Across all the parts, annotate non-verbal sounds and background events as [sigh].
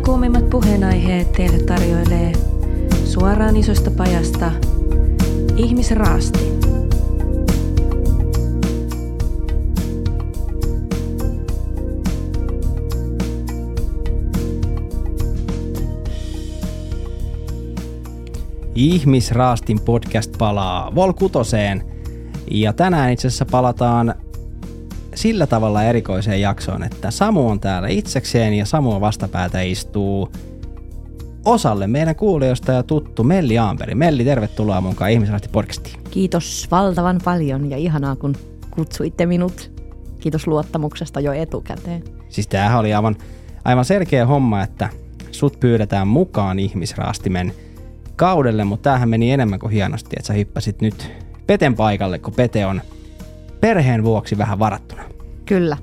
Päivän kuumimmat puheenaiheet teille tarjoilee suoraan isosta pajasta ihmisraasti. Ihmisraastin podcast palaa Vol kutoseen. Ja tänään itse asiassa palataan sillä tavalla erikoiseen jaksoon, että Samu on täällä itsekseen ja Samu vastapäätä istuu osalle meidän kuulijoista ja tuttu Melli Aamberi. Melli, tervetuloa mukaan Ihmisraasti podcastiin. Kiitos valtavan paljon ja ihanaa kun kutsuitte minut. Kiitos luottamuksesta jo etukäteen. Siis tämähän oli aivan, aivan selkeä homma, että sut pyydetään mukaan Ihmisraastimen kaudelle, mutta tämähän meni enemmän kuin hienosti, että sä hyppäsit nyt Peten paikalle, kun Pete on perheen vuoksi vähän varattuna. Kyllä.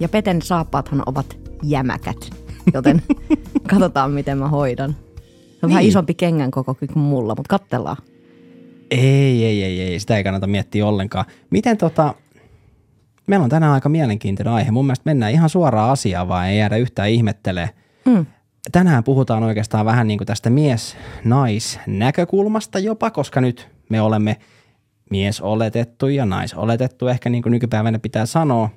Ja Peten saappaathan ovat jämäkät, joten [laughs] katsotaan miten mä hoidan. Se on niin. vähän isompi kengän koko kuin mulla, mutta kattellaan. Ei, ei, ei, ei, sitä ei kannata miettiä ollenkaan. Miten tota, meillä on tänään aika mielenkiintoinen aihe. Mun mielestä mennään ihan suoraan asiaan, vaan ei jäädä yhtään ihmettelee. Mm. Tänään puhutaan oikeastaan vähän niin kuin tästä mies-nais-näkökulmasta jopa, koska nyt me olemme – mies oletettu ja nais oletettu, ehkä niin kuin nykypäivänä pitää sanoa.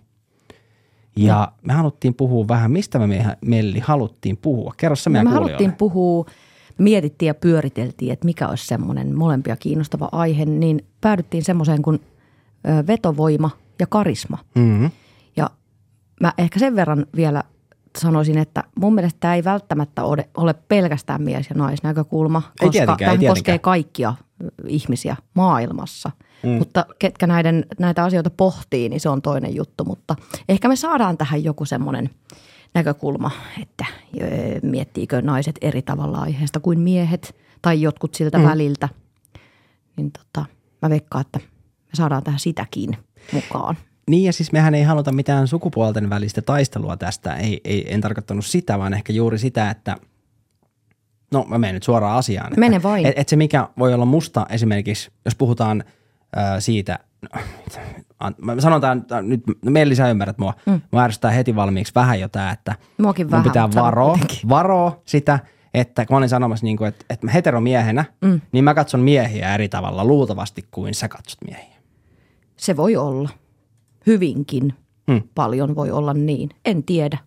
Ja no. me haluttiin puhua vähän, mistä me Melli haluttiin puhua. Kerro se no, meidän Me haluttiin puhua, mietittiin ja pyöriteltiin, että mikä olisi semmoinen molempia kiinnostava aihe, niin päädyttiin semmoiseen kuin vetovoima ja karisma. Mm-hmm. Ja mä ehkä sen verran vielä sanoisin, että mun mielestä tämä ei välttämättä ole, ole pelkästään mies- ja naisnäkökulma, koska tämä koskee kaikkia ihmisiä maailmassa. Mm. Mutta ketkä näiden, näitä asioita pohtii, niin se on toinen juttu. Mutta ehkä me saadaan tähän joku semmoinen näkökulma, että miettiikö naiset eri tavalla aiheesta kuin miehet tai jotkut siltä mm. väliltä. Niin tota, mä veikkaan, että me saadaan tähän sitäkin mukaan. Niin ja siis mehän ei haluta mitään sukupuolten välistä taistelua tästä. Ei, ei, en tarkoittanut sitä, vaan ehkä juuri sitä, että – no mä menen nyt suoraan asiaan. Että, Mene vain. Että et se mikä voi olla musta esimerkiksi, jos puhutaan äh, siitä, no, mä sanotaan nyt, no Melli sä ymmärrät mua, mm. mä ärsyttää heti valmiiksi vähän jo tää, että Muakin mun vähän, pitää varoa, varoa sitä, että kun mä olin sanomassa, niin kuin, että, että heteromiehenä, mm. niin mä katson miehiä eri tavalla luultavasti kuin sä katsot miehiä. Se voi olla. Hyvinkin mm. paljon voi olla niin. En tiedä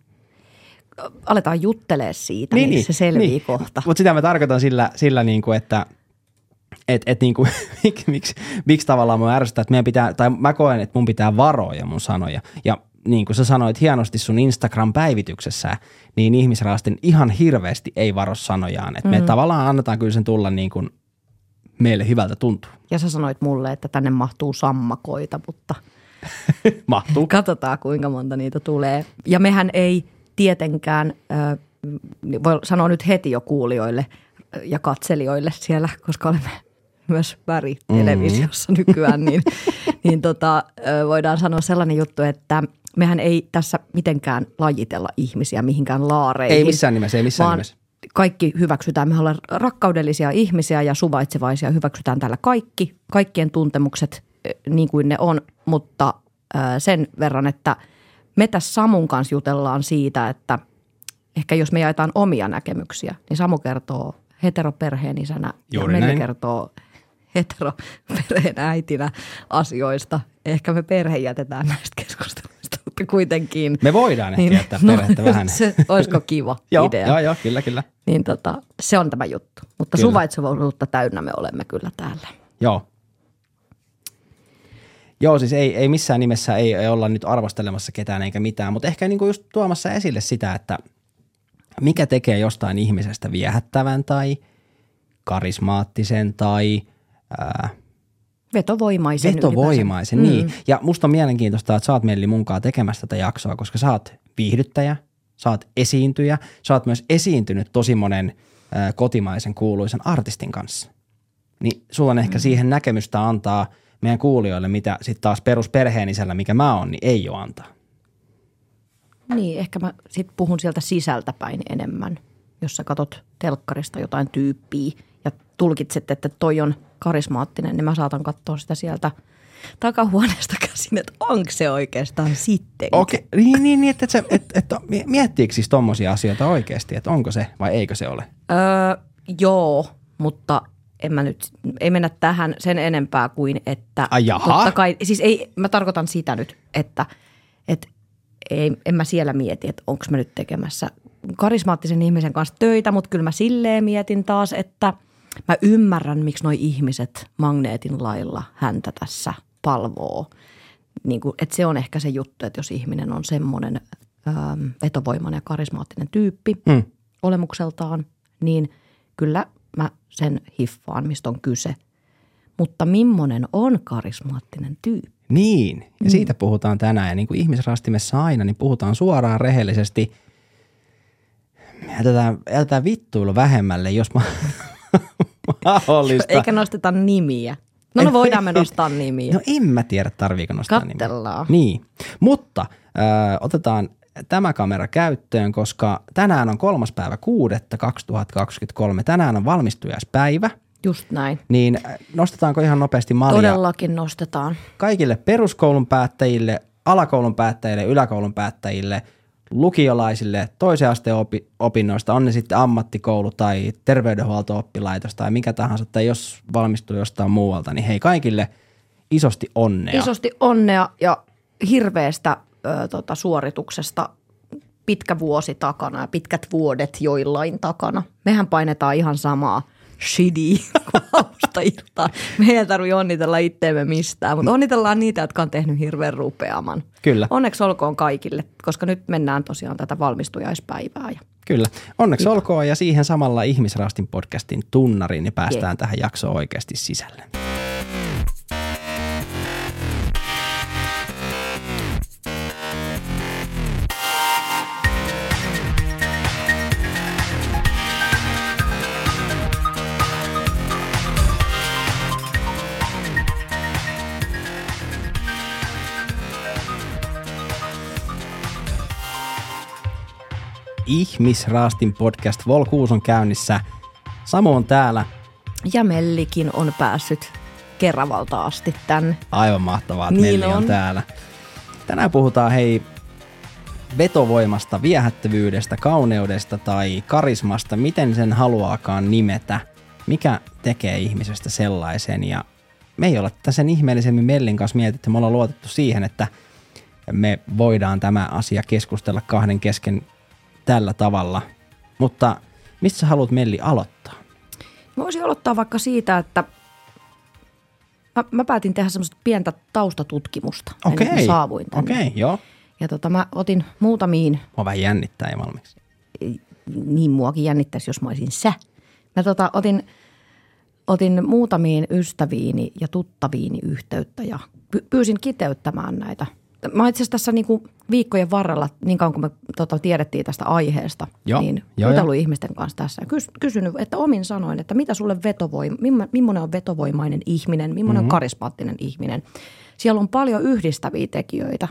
aletaan juttelee siitä, niin, niin se selvii niin. kohta. Mutta sitä mä tarkoitan sillä, sillä niin kuin, että et, et niin kuin, [laughs] miksi, miksi, miksi tavallaan mun ärsyttää, että meidän pitää, tai mä koen, että mun pitää varoja mun sanoja. Ja niin kuin sä sanoit hienosti sun Instagram-päivityksessä, niin ihmisraastin ihan hirveästi ei varo sanojaan. Että mm. me tavallaan annetaan kyllä sen tulla niin kuin meille hyvältä tuntuu. Ja sä sanoit mulle, että tänne mahtuu sammakoita, mutta [laughs] mahtuu. katsotaan kuinka monta niitä tulee. Ja mehän ei tietenkään, voi sanoa nyt heti jo kuulijoille ja katselijoille siellä, koska olemme [laughs] myös väritelevisiossa mm-hmm. [laughs] nykyään, niin, niin tota, voidaan sanoa sellainen juttu, että mehän ei tässä mitenkään lajitella ihmisiä mihinkään laareihin. Ei missään nimessä, ei missään vaan nimessä. Kaikki hyväksytään, me ollaan rakkaudellisia ihmisiä ja suvaitsevaisia, hyväksytään täällä kaikki, kaikkien tuntemukset niin kuin ne on, mutta sen verran, että – me tässä Samun kanssa jutellaan siitä, että ehkä jos me jaetaan omia näkemyksiä, niin Samu kertoo heteroperheen isänä Juuri ja Melli kertoo heteroperheen äitinä asioista. Ehkä me perhe jätetään näistä keskusteluista, mutta kuitenkin. Me voidaan ehkä niin, jättää no, perhettä no, [laughs] vähän. Se, olisiko kiva [laughs] joo, idea? Joo, joo, kyllä, kyllä. Niin tota, se on tämä juttu. Mutta kyllä. suvaitsevuutta täynnä me olemme kyllä täällä. Joo, Joo, siis ei, ei missään nimessä ei, ei olla nyt arvostelemassa ketään eikä mitään, mutta ehkä niin kuin just tuomassa esille sitä, että mikä tekee jostain ihmisestä viehättävän tai karismaattisen tai ää, vetovoimaisen. Vetovoimaisen, niin. Mm. Ja musta on mielenkiintoista, että sä oot Melli munkaan tekemässä tätä jaksoa, koska sä oot viihdyttäjä, sä oot esiintyjä, sä oot myös esiintynyt tosi monen ää, kotimaisen kuuluisen artistin kanssa. Niin sulla on ehkä mm. siihen näkemystä antaa – meidän kuulijoille, mitä sitten taas perusperheenisällä, mikä mä oon, niin ei ole antaa. Niin, ehkä mä sitten puhun sieltä sisältäpäin enemmän, jos sä katot telkkarista jotain tyyppiä ja tulkitset, että toi on karismaattinen, niin mä saatan katsoa sitä sieltä takahuoneesta [laughs] käsin, että onko se oikeastaan sitten. Okei, okay. niin, niin, niin, että, että, että, että miettiikö siis tommosia asioita oikeasti, että onko se vai eikö se ole? Öö, joo, mutta en mä nyt, ei mennä tähän sen enempää kuin, että Ai jaha. totta kai, siis ei, mä tarkoitan sitä nyt, että, että ei, en mä siellä mieti, että onko mä nyt tekemässä karismaattisen ihmisen kanssa töitä, mutta kyllä mä silleen mietin taas, että mä ymmärrän, miksi noi ihmiset magneetin lailla häntä tässä palvoo. Niin kuin, että se on ehkä se juttu, että jos ihminen on semmoinen ähm, vetovoimainen ja karismaattinen tyyppi Mm. olemukseltaan, niin kyllä mä sen hiffaan, mistä on kyse. Mutta millainen on karismaattinen tyyppi? Niin, ja siitä puhutaan tänään. Ja niin kuin ihmisrastimessa aina, niin puhutaan suoraan rehellisesti. Jätetään, jätetään vittuilu vähemmälle, jos mä, [laughs] mahdollista. Eikä nosteta nimiä. No, no voidaan me nostaa nimiä. No en mä tiedä, tarviiko nostaa nimiä. Kattellaan. Niin, mutta ö, otetaan tämä kamera käyttöön, koska tänään on kolmas päivä kuudetta 2023. Tänään on valmistujaispäivä. Just näin. Niin äh, nostetaanko ihan nopeasti malja Todellakin nostetaan. kaikille peruskoulun päättäjille, alakoulun päättäjille, yläkoulun päättäjille, lukiolaisille, toisen asteen opi- opinnoista, on ne sitten ammattikoulu tai terveydenhuolto-oppilaitos tai mikä tahansa, tai jos valmistuu jostain muualta, niin hei kaikille isosti onnea. Isosti onnea ja hirveästä ö, tota, suorituksesta pitkä vuosi takana ja pitkät vuodet joillain takana. Mehän painetaan ihan samaa shidi [laughs] kuin alusta iltaan. Me ei tarvitse onnitella itteemme mistään, mutta onnitellaan niitä, jotka on tehnyt hirveän rupeaman. Kyllä. Onneksi olkoon kaikille, koska nyt mennään tosiaan tätä valmistujaispäivää. Ja Kyllä. Onneksi olkoon ja siihen samalla Ihmisrastin podcastin tunnariin, niin päästään Jee. tähän jaksoon oikeasti sisälle. Ihmisraastin podcast Vol 6 on käynnissä. Samu on täällä. ja Mellikin on päässyt Keravalta asti tänne. Aivan mahtavaa, että Niin Nelli on on. täällä. Tänään puhutaan hei vetovoimasta, viehättävyydestä, kauneudesta tai karismasta, miten sen haluaakaan nimetä. Mikä tekee ihmisestä sellaisen ja me ei ole tätä sen ihmeellisemmin Mellin kanssa mietitty. Me ollaan luotettu siihen, että me voidaan tämä asia keskustella kahden kesken tällä tavalla. Mutta mistä sä haluat Melli aloittaa? Mä voisin aloittaa vaikka siitä, että mä, mä päätin tehdä semmoista pientä taustatutkimusta ennen kuin saavuin tänne. Okei, joo. Ja tota, mä otin muutamiin, Mua vähän jännittää jo valmiiksi. niin muakin jännittäisi, jos mä olisin sä. Mä tota, otin, otin muutamiin ystäviini ja tuttaviini yhteyttä ja py- pyysin kiteyttämään näitä. Mä itse asiassa tässä niinku viikkojen varrella, niin kauan kuin me tota, tiedettiin tästä aiheesta, Joo, niin jutellut ihmisten kanssa tässä ja kys, kysynyt, että omin sanoin, että mitä sulle vetovoima, millainen on vetovoimainen ihminen, millainen mm-hmm. on karismaattinen ihminen. Siellä on paljon yhdistäviä tekijöitä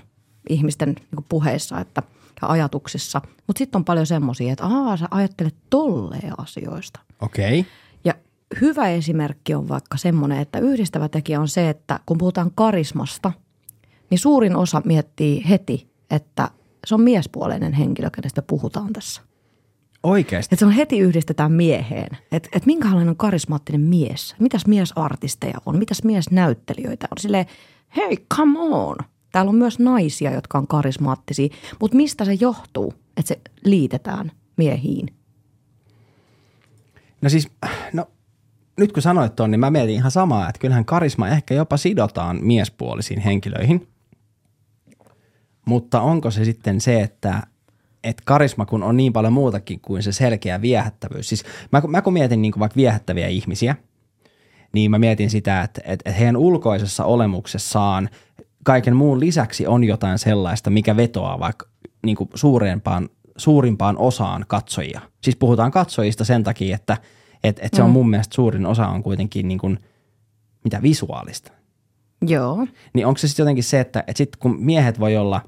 ihmisten niin puheissa että, ja ajatuksissa, mutta sitten on paljon semmoisia, että aa, sä ajattelet tolleen asioista. Okei. Ja hyvä esimerkki on vaikka semmoinen, että yhdistävä tekijä on se, että kun puhutaan karismasta, niin suurin osa miettii heti, että se on miespuoleinen henkilö, kenestä puhutaan tässä. Oikeasti. Että se on heti yhdistetään mieheen. Että et minkälainen on karismaattinen mies? Mitäs miesartisteja on? Mitäs miesnäyttelijöitä on? Silleen, hei, come on. Täällä on myös naisia, jotka on karismaattisia. Mutta mistä se johtuu, että se liitetään miehiin? No siis, no nyt kun sanoit ton, niin mä mietin ihan samaa, että kyllähän karisma ehkä jopa sidotaan miespuolisiin henkilöihin. Mutta onko se sitten se, että, että karisma kun on niin paljon muutakin kuin se selkeä viehättävyys. Siis mä, mä kun mietin niin kuin vaikka viehättäviä ihmisiä, niin mä mietin sitä, että, että, että heidän ulkoisessa olemuksessaan kaiken muun lisäksi on jotain sellaista, mikä vetoaa vaikka niin kuin suurempaan, suurimpaan osaan katsojia. Siis puhutaan katsojista sen takia, että, että, että se on mun mielestä suurin osa on kuitenkin niin kuin, mitä visuaalista. Joo. Niin onko se sitten jotenkin se, että, että sitten kun miehet voi olla,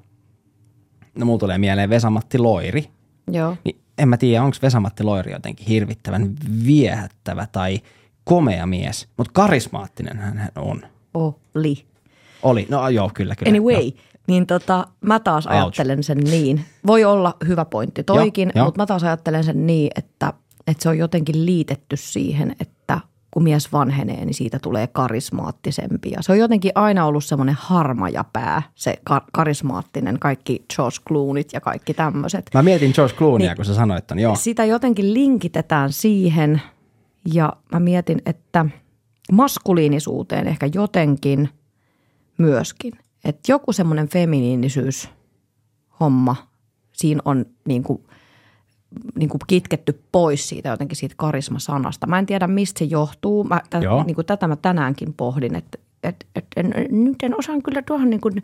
no mulla tulee mieleen Vesamatti Loiri, Joo. niin en mä tiedä, onko Vesamatti Loiri jotenkin hirvittävän viehättävä tai komea mies, mutta karismaattinen hän on. Oli. Oli, no joo, kyllä, kyllä. Anyway, Joo. niin tota, mä taas Ouch. ajattelen sen niin. Voi olla hyvä pointti toikin, mutta mä taas ajattelen sen niin, että, että se on jotenkin liitetty siihen, että kun mies vanhenee, niin siitä tulee karismaattisempi. Ja se on jotenkin aina ollut semmoinen harmaja pää, se ka- karismaattinen, kaikki George Clooneyt ja kaikki tämmöiset. Mä mietin George Clooneya, Niin. kun sä sanoit ton, joo. Sitä jotenkin linkitetään siihen ja mä mietin, että maskuliinisuuteen ehkä jotenkin myöskin. Että joku semmoinen feminiinisyys homma, siinä on niin kuin, niin kuin kitketty pois siitä jotenkin siitä karismasanasta. Mä en tiedä, mistä se johtuu. Mä, tä, niin kuin tätä mä tänäänkin pohdin, että et, et, en, nyt en osaan kyllä tuohon niin kuin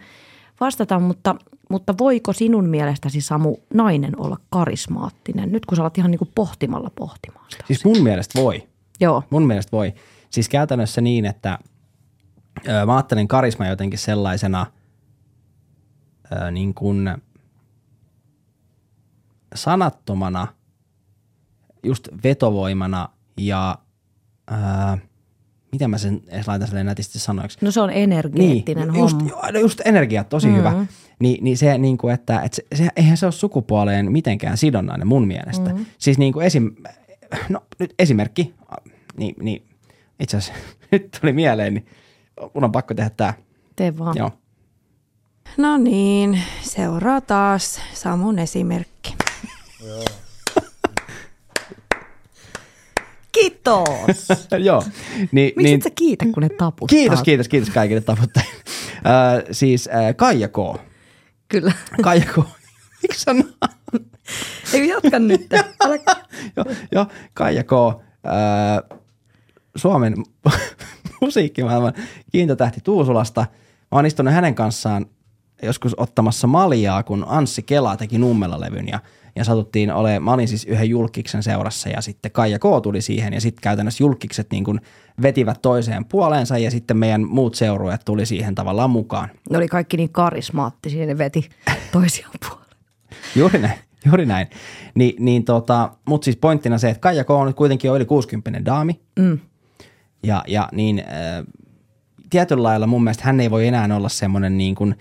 vastata, mutta, mutta voiko sinun mielestäsi Samu nainen olla karismaattinen? Nyt kun sä olet ihan niin kuin pohtimalla pohtimaan sitä. Siis mun mielestä voi. Joo, Mun mielestä voi. Siis käytännössä niin, että ö, mä ajattelen karisma jotenkin sellaisena ö, niin kuin sanattomana, just vetovoimana ja ö, miten mä sen edes laitan silleen nätisti sanoiksi. no se on energeettinen niin, just, homma. joo, just energia, tosi mm. hyvä. Ni, niin se, niin kuin, että, että se, se, eihän se ole sukupuoleen mitenkään sidonnainen mun mielestä. Mm. Siis niin kuin esim, no, nyt esimerkki, niin, niin itse asiassa [laughs] nyt tuli mieleen, niin mun on pakko tehdä tämä. Tee vaan. Joo. No niin, seuraa taas Samun esimerkki. Kiitos. [laughs] Joo. Ni, Miksi niin, et sä kiitä, kun ne taputtaa? kiitos, kiitos, kiitos kaikille taputtajille. Äh, siis äh, Kaija K. Kyllä. Kaija K. [laughs] Miksi sä Ei jatka nyt. Älä... [laughs] joo, joo, Kaija K. Äh, Suomen musiikkimaailman kiintotähti Tuusulasta. Mä oon istunut hänen kanssaan joskus ottamassa maljaa, kun Anssi Kela teki Nummela-levyn ja, ja satuttiin ole, mä olin siis yhden julkiksen seurassa ja sitten Kaija K tuli siihen ja sitten käytännössä julkikset niin kuin vetivät toiseen puoleensa ja sitten meidän muut seurueet tuli siihen tavallaan mukaan. Ne oli kaikki niin karismaattisia, ne veti [laughs] toisiaan puolelle. Juuri näin, juuri näin. Ni, niin tota, mutta siis pointtina se, että Kaija K on nyt kuitenkin jo yli 60 daami. Mm. Ja, ja niin äh, tietyllä lailla mun mielestä hän ei voi enää olla semmoinen niin kuin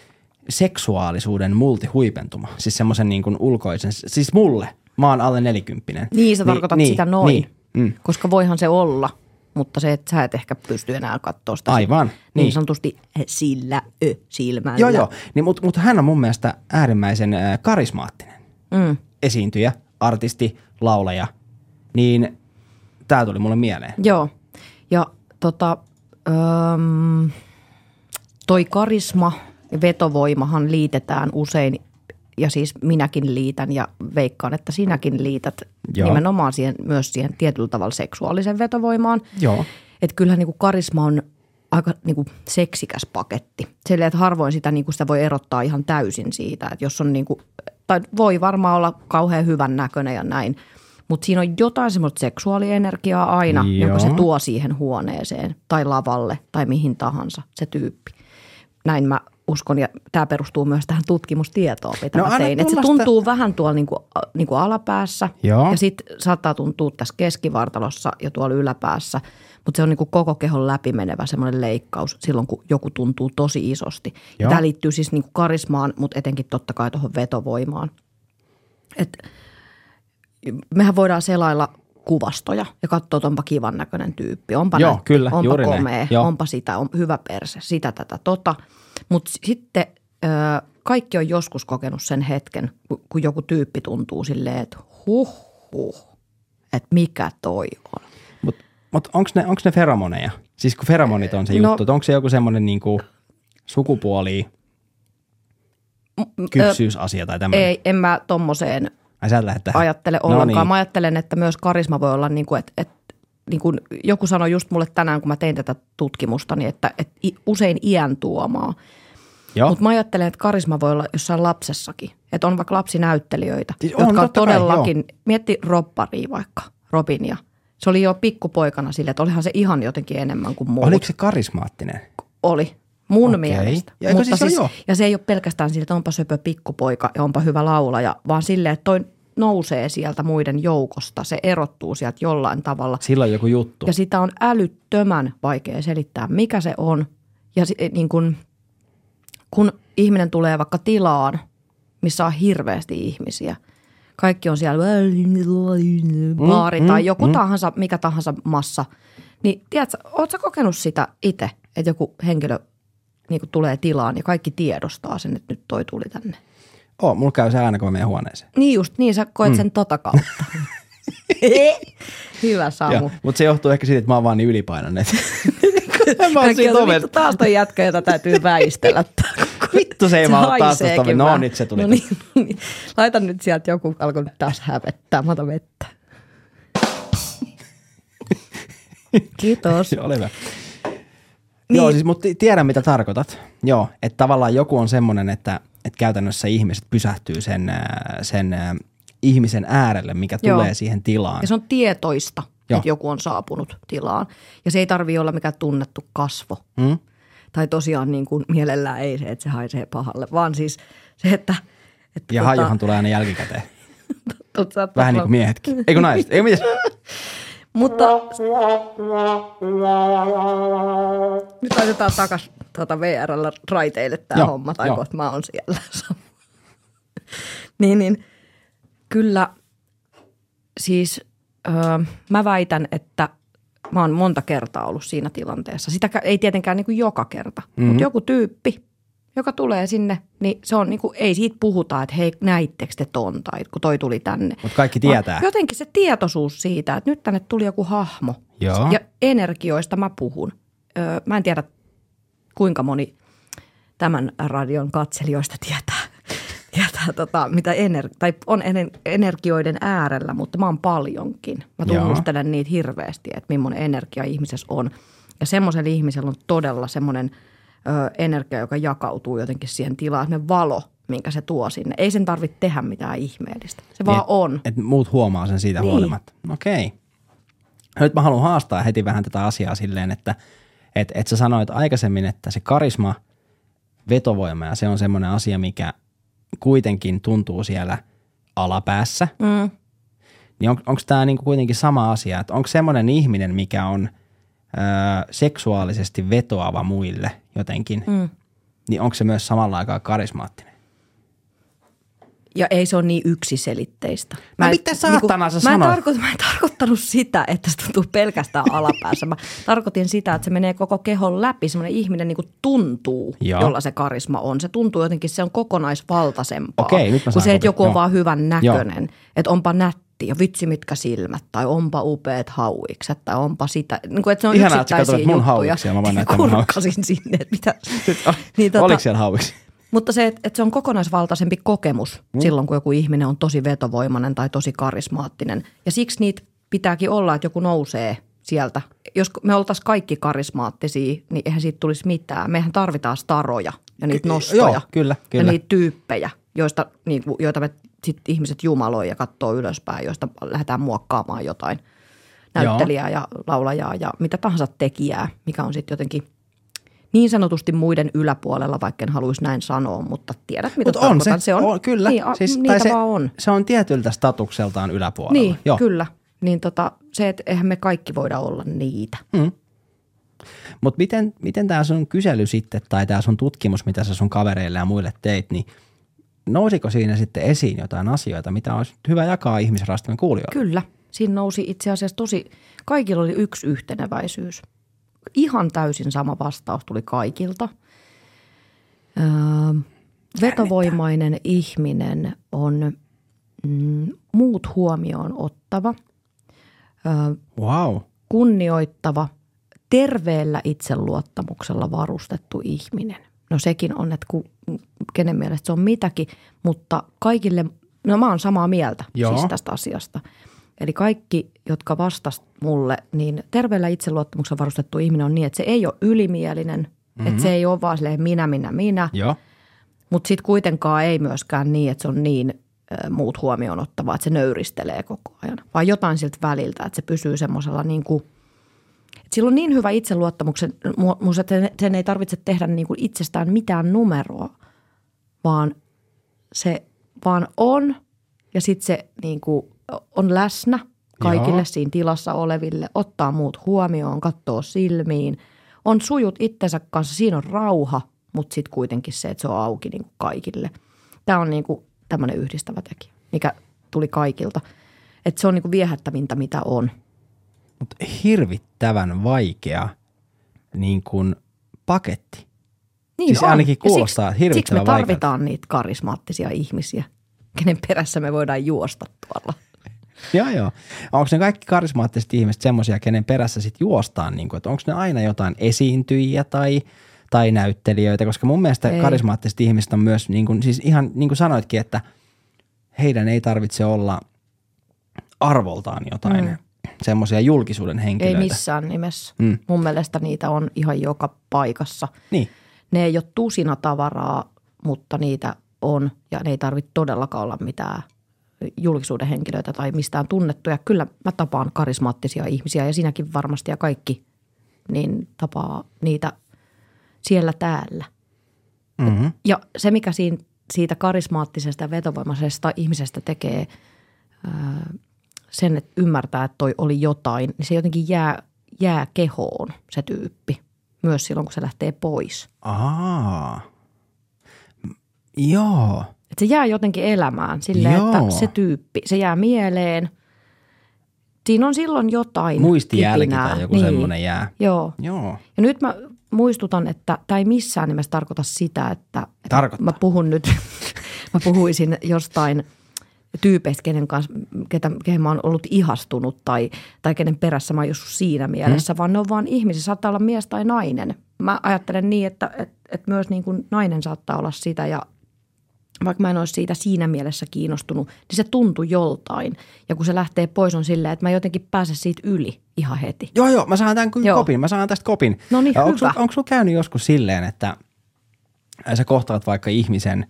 seksuaalisuuden multihuipentuma. Siis semmoisen niin kuin ulkoisen, siis mulle, mä oon alle nelikymppinen. Niin, sä tarkoitat sitä noin. Niin, mm, Koska voihan se olla, mutta se, että sä et ehkä pysty enää katsoa sitä. Aivan, Niin, niin. sanotusti sillä ö silmällä. joo, joo. Niin, mutta mut hän on mun mielestä äärimmäisen äh, karismaattinen Mm. esiintyjä, artisti, laulaja. Niin tää tuli mulle mieleen. Joo. Ja tota, öm, toi karisma vetovoimahan liitetään usein, ja siis minäkin liitän ja veikkaan, että sinäkin liität Joo. nimenomaan siihen, myös siihen tietyllä tavalla seksuaalisen vetovoimaan. Joo. Että kyllähän niin kuin karisma on aika niin kuin seksikäs paketti. Silleen, että harvoin sitä, niin kuin sitä voi erottaa ihan täysin siitä, että jos on niin kuin, tai voi varmaan olla kauhean hyvän näköinen ja näin, mutta siinä on jotain semmoista seksuaalienergiaa aina, Joo. joka se tuo siihen huoneeseen tai lavalle tai mihin tahansa se tyyppi. Näin mä uskon ja tämä perustuu myös tähän tutkimustietoon, mitä No mä tein. Että se tulla sitä- tuntuu vähän tuolla niin kuin, niin kuin alapäässä Joo. ja sitten saattaa tuntua tässä keskivartalossa ja tuolla yläpäässä, mutta se on niin kuin koko kehon läpimenevä semmoinen leikkaus silloin, kun joku tuntuu tosi isosti. Ja tämä liittyy siis niin kuin karismaan, mutta etenkin totta kai tuohon vetovoimaan. Et mehän voidaan selailla kuvastoja ja katsoa, että onpa kivan näköinen tyyppi. Onpa Joo, nätti, kyllä, onpa näin. komea, Joo. onpa sitä, on hyvä perse, sitä tätä tota. Mutta sitten ö, kaikki on joskus kokenut sen hetken, ku- kun joku tyyppi tuntuu silleen, että huh huh, että mikä toi on. Mutta mut onko ne, onks ne feromoneja? Siis kun feromonit on se No- juttu, no, onko se joku semmoinen niinku sukupuoli kypsyysasia tai tämmöinen? Ei, en mä tommoseen Ai sä ajattele No ollenkaan. niin. Mä ajattelen, että myös karisma voi olla niin kuin, että, että niin kuin joku sanoi just mulle tänään, kun mä tein tätä tutkimusta, niin että, että usein iän tuomaa. Mutta mä ajattelen, että karisma voi olla jossain lapsessakin. Että on vaikka lapsinäyttelijöitä, Siis on, jotka on totta kai, todellakin, mietti Robbaria vaikka, Robinia. Se oli jo pikkupoikana sille, että olihan se ihan jotenkin enemmän kuin muut. Oliko se karismaattinen? Oli. Mun Okei. mielestä. Ja eikö siis jo? ja se ei ole pelkästään sille, että onpa söpö pikkupoika ja onpa hyvä laulaja, vaan silleen, että toi nousee sieltä muiden joukosta. Se erottuu sieltä jollain tavalla. Silloin joku juttu. Ja sitä on älyttömän vaikea selittää, mikä se on. Ja niin kun, kun ihminen tulee vaikka tilaan, missä on hirveästi ihmisiä, kaikki on siellä baari Mm, tai mm, joku mm. tahansa, mikä tahansa massa, niin tiedätkö, ootko kokenut sitä itse, että joku henkilö niin tulee tilaan ja kaikki tiedostaa sen, että nyt toi tuli tänne? Oo, mulla käy se aina, kun mä menen huoneeseen. Niin just, niin sä koet sen tota kautta. [laughs] Hyvä Samu. Mutta se johtuu ehkä siitä, että mä oon vaan niin ylipainoinen. [laughs] mä oon siitä oven. vittu, taas toi jätkä, jota täytyy väistellä. [laughs] Vittu se ei mä oo taas haiseekin No vähän. nyt se tuli. No niin, niin. Laita nyt sieltä joku, alkoi nyt taas hävettää. Mä otan vettä. Kiitos. Ole hyvä. Niin. Joo, siis, mutta tiedän mitä tarkoitat. Joo, että tavallaan joku on semmoinen, että, että käytännössä ihmiset pysähtyy sen, ää, sen ää, ihmisen äärelle, mikä Joo. tulee siihen tilaan. Ja se on tietoista, Joo. että joku on saapunut tilaan. Ja se ei tarvii olla mikään tunnettu kasvo. Mm? Tai tosiaan niin kuin mielellään ei se, että se haisee pahalle, vaan siis se, että... että Ja hajuhan tulee aina jälkikäteen. [laughs] Vähän niin kuin miehetkin. Eikö naiset? Eikö mitäs? Mutta nyt laitetaan takas tuota VRllä raiteille tämä Joo, homma, tai joo. kohta mä oon siellä. [laughs] niin, niin kyllä siis öö, mä väitän, että mä oon monta kertaa ollut siinä tilanteessa. Sitä ei tietenkään niin kuin joka kerta, mm-hmm. mutta joku tyyppi, joka tulee sinne, niin se on niin kuin, ei siitä puhuta, että hei näittekö te ton tai kun toi tuli tänne. Mutta kaikki Vaan tietää. Jotenkin se tietoisuus siitä, että nyt tänne tuli joku hahmo. Joo. Ja energioista mä puhun. Öö, mä en tiedä, kuinka moni tämän radion katselijoista tietää, tietää tota, mitä ener- tai on ener- energioiden äärellä, mutta mä oon paljonkin. Mä Joo. tunnustelen niitä hirveästi, että millainen energia ihmisessä on. Ja semmoisella ihmisellä on todella semmoinen ö, energia, joka jakautuu jotenkin siihen tilaan, semmoinen valo, minkä se tuo sinne. Ei sen tarvitse tehdä mitään ihmeellistä. Se vaan Niin, on. Että muut huomaa sen siitä Niin. huolimatta. Okei. Nyt mä haluan haastaa heti vähän tätä asiaa silleen, että et, et sä sanoit aikaisemmin, että se karisma, vetovoima ja se on semmoinen asia, mikä kuitenkin tuntuu siellä alapäässä. Mm. Niin on, onko tämä niinku kuitenkin sama asia, että onko semmoinen ihminen, mikä on ö, seksuaalisesti vetoava muille jotenkin, Mm. niin onko se myös samalla aikaa karismaattinen? Ja ei se ole niin yksiselitteistä. No en- mitä saatana sä mä en, tarkoit, mä en tarkoittanut sitä, että se tuntuu pelkästään [laughs] alapäässä. Mä tarkoitin sitä, että se menee koko kehon läpi. Semmoinen ihminen niin kuin tuntuu, Joo. jolla se karisma on. Se tuntuu jotenkin, se on kokonaisvaltaisempaa. Okei, nyt mä saan se, että joku on Joo. vaan hyvän näköinen. Että onpa nätti ja vitsi mitkä silmät tai onpa upeat hauikset tai onpa sitä. Niin kuin, että se on Ihanaa, että sä yksittäisiä katsoit mun juttuja. hauiksia, mä voin [laughs] näyttää mun sinne, että mitä. Niin, tota, Oliko siellä hauviksi? Mutta se, että että se on kokonaisvaltaisempi kokemus mm. silloin, kun joku ihminen on tosi vetovoimainen tai tosi karismaattinen. Ja siksi niitä pitääkin olla, että joku nousee sieltä. Jos me oltaisiin kaikki karismaattisia, niin eihän siitä tulisi mitään. Mehän tarvitaan staroja ja niitä nostoja. joo, kyllä, kyllä. Ja niitä tyyppejä, joista, niin kuin, joita me sit ihmiset jumaloi ja katsoo ylöspäin, joista lähdetään muokkaamaan jotain näyttelijää ja laulajaa ja mitä tahansa tekijää, mikä on sitten jotenkin niin sanotusti muiden yläpuolella, vaikka en haluaisi näin sanoa, mutta tiedät mitä Mutta on se, tarkoitan. se on, on, kyllä. Niin, a, siis, niitä se, vaan on. Se on tietyltä statukseltaan yläpuolella. Niin, Joo. kyllä. Niin tota, se, että eihän me kaikki voida olla niitä. Mutta miten, miten tämä sun kysely sitten, tai tämä sun tutkimus, mitä sä sun kavereille ja muille teit, niin nousiko siinä sitten esiin jotain asioita, mitä olisi hyvä jakaa ihmisrastamme kuulijoille? Kyllä. Siinä nousi itse asiassa tosi, kaikilla oli yksi yhteneväisyys. Ihan täysin sama vastaus tuli kaikilta. Öö, vetovoimainen ihminen on mm, muut huomioon ottava, öö, Wow. kunnioittava, terveellä itseluottamuksella varustettu ihminen. No sekin on, että ku, kenen mielestä se on mitäkin, mutta kaikille, no mä oon samaa mieltä Joo. siis tästä asiasta. Eli kaikki, jotka vastas mulle, niin terveellä itseluottamuksella varustettu ihminen on niin, että se ei ole ylimielinen, mm-hmm. että se ei ole vaan silleen minä, minä, minä, mutta sitten kuitenkaan ei myöskään niin, että se on niin ö, muut huomioon ottavaa, että se nöyristelee koko ajan. Vaan jotain siltä väliltä, että se pysyy semmoisella niin kuin, että sillä on niin hyvä itseluottamuksen, mu- mu- että sen- sen ei tarvitse tehdä niin kuin itsestään mitään numeroa, vaan se vaan on ja sitten se niin kuin on läsnä kaikille Joo. siinä tilassa oleville, ottaa muut huomioon, katsoo silmiin, on sujut itsensä kanssa, siinä on rauha, mutta sitten kuitenkin se, että se on auki niin kuin kaikille. Tämä on niin kuin tämmöinen yhdistävä tekijä, mikä tuli kaikilta. Että se on niin kuin viehättävintä, mitä on. Mutta hirvittävän vaikea niin kuin paketti. Niin Siis on. ainakin kuulostaa siksi, siksi hirvittävän me vaikealta. tarvitaan niitä karismaattisia ihmisiä, kenen perässä me voidaan juosta tuolla. Joo, joo. Onko ne kaikki karismaattiset ihmiset semmoisia, kenen perässä sitten juostaan? Niin kuin, että onko ne aina jotain esiintyjiä tai, tai näyttelijöitä? Koska mun mielestä Ei. karismaattiset ihmiset on myös, niin kuin, siis ihan niin kuin sanoitkin, että heidän ei tarvitse olla arvoltaan jotain mm. semmoisia julkisuuden Ei henkilöitä. missään nimessä. Mm. Mun mielestä niitä on ihan joka paikassa. Niin. Ne ei ole tusina tavaraa, mutta niitä on ja ne ei tarvitse todellakaan olla mitään julkisuuden henkilöitä tai mistään tunnettuja. Kyllä mä tapaan karismaattisia ihmisiä ja sinäkin varmasti ja kaikki niin tapaa niitä siellä täällä. Mm-hmm. Ja se, mikä siinä, siitä karismaattisesta ja vetovoimaisesta ihmisestä tekee ää, sen, että ymmärtää, että toi oli jotain, niin se jotenkin jää, jää kehoon se tyyppi. Myös silloin, kun se lähtee pois. Aa. Joo. Et se jää jotenkin elämään silleen, Joo. että se tyyppi, se jää mieleen. Siinä on silloin jotain Muistijälki kipinää. tai joku niin. semmoinen jää. Joo. Joo. Ja nyt mä muistutan, että tämä ei missään nimessä tarkoita sitä, että, että Tarkoittaa. mä puhun nyt, [laughs] mä puhuisin jostain tyypeistä, kenen kanssa, ketä, kehen mä oon ollut ihastunut tai, tai kenen perässä mä oon joskus siinä mielessä, hmm. vaan ne on vaan ihmisiä, saattaa olla mies tai nainen. Mä ajattelen niin, että, että, että myös niin kuin nainen saattaa olla sitä ja vaikka mä en olisi siitä siinä mielessä kiinnostunut, niin se tuntui joltain. Ja kun se lähtee pois on silleen, että mä jotenkin pääsen siitä yli ihan heti. Joo, joo, mä saan tämän kyllä Joo. kopin. Mä saan tästä kopin. No niin, onko hyvä. Sulla, onko sulla käynyt joskus silleen, että sä kohtaat vaikka ihmisen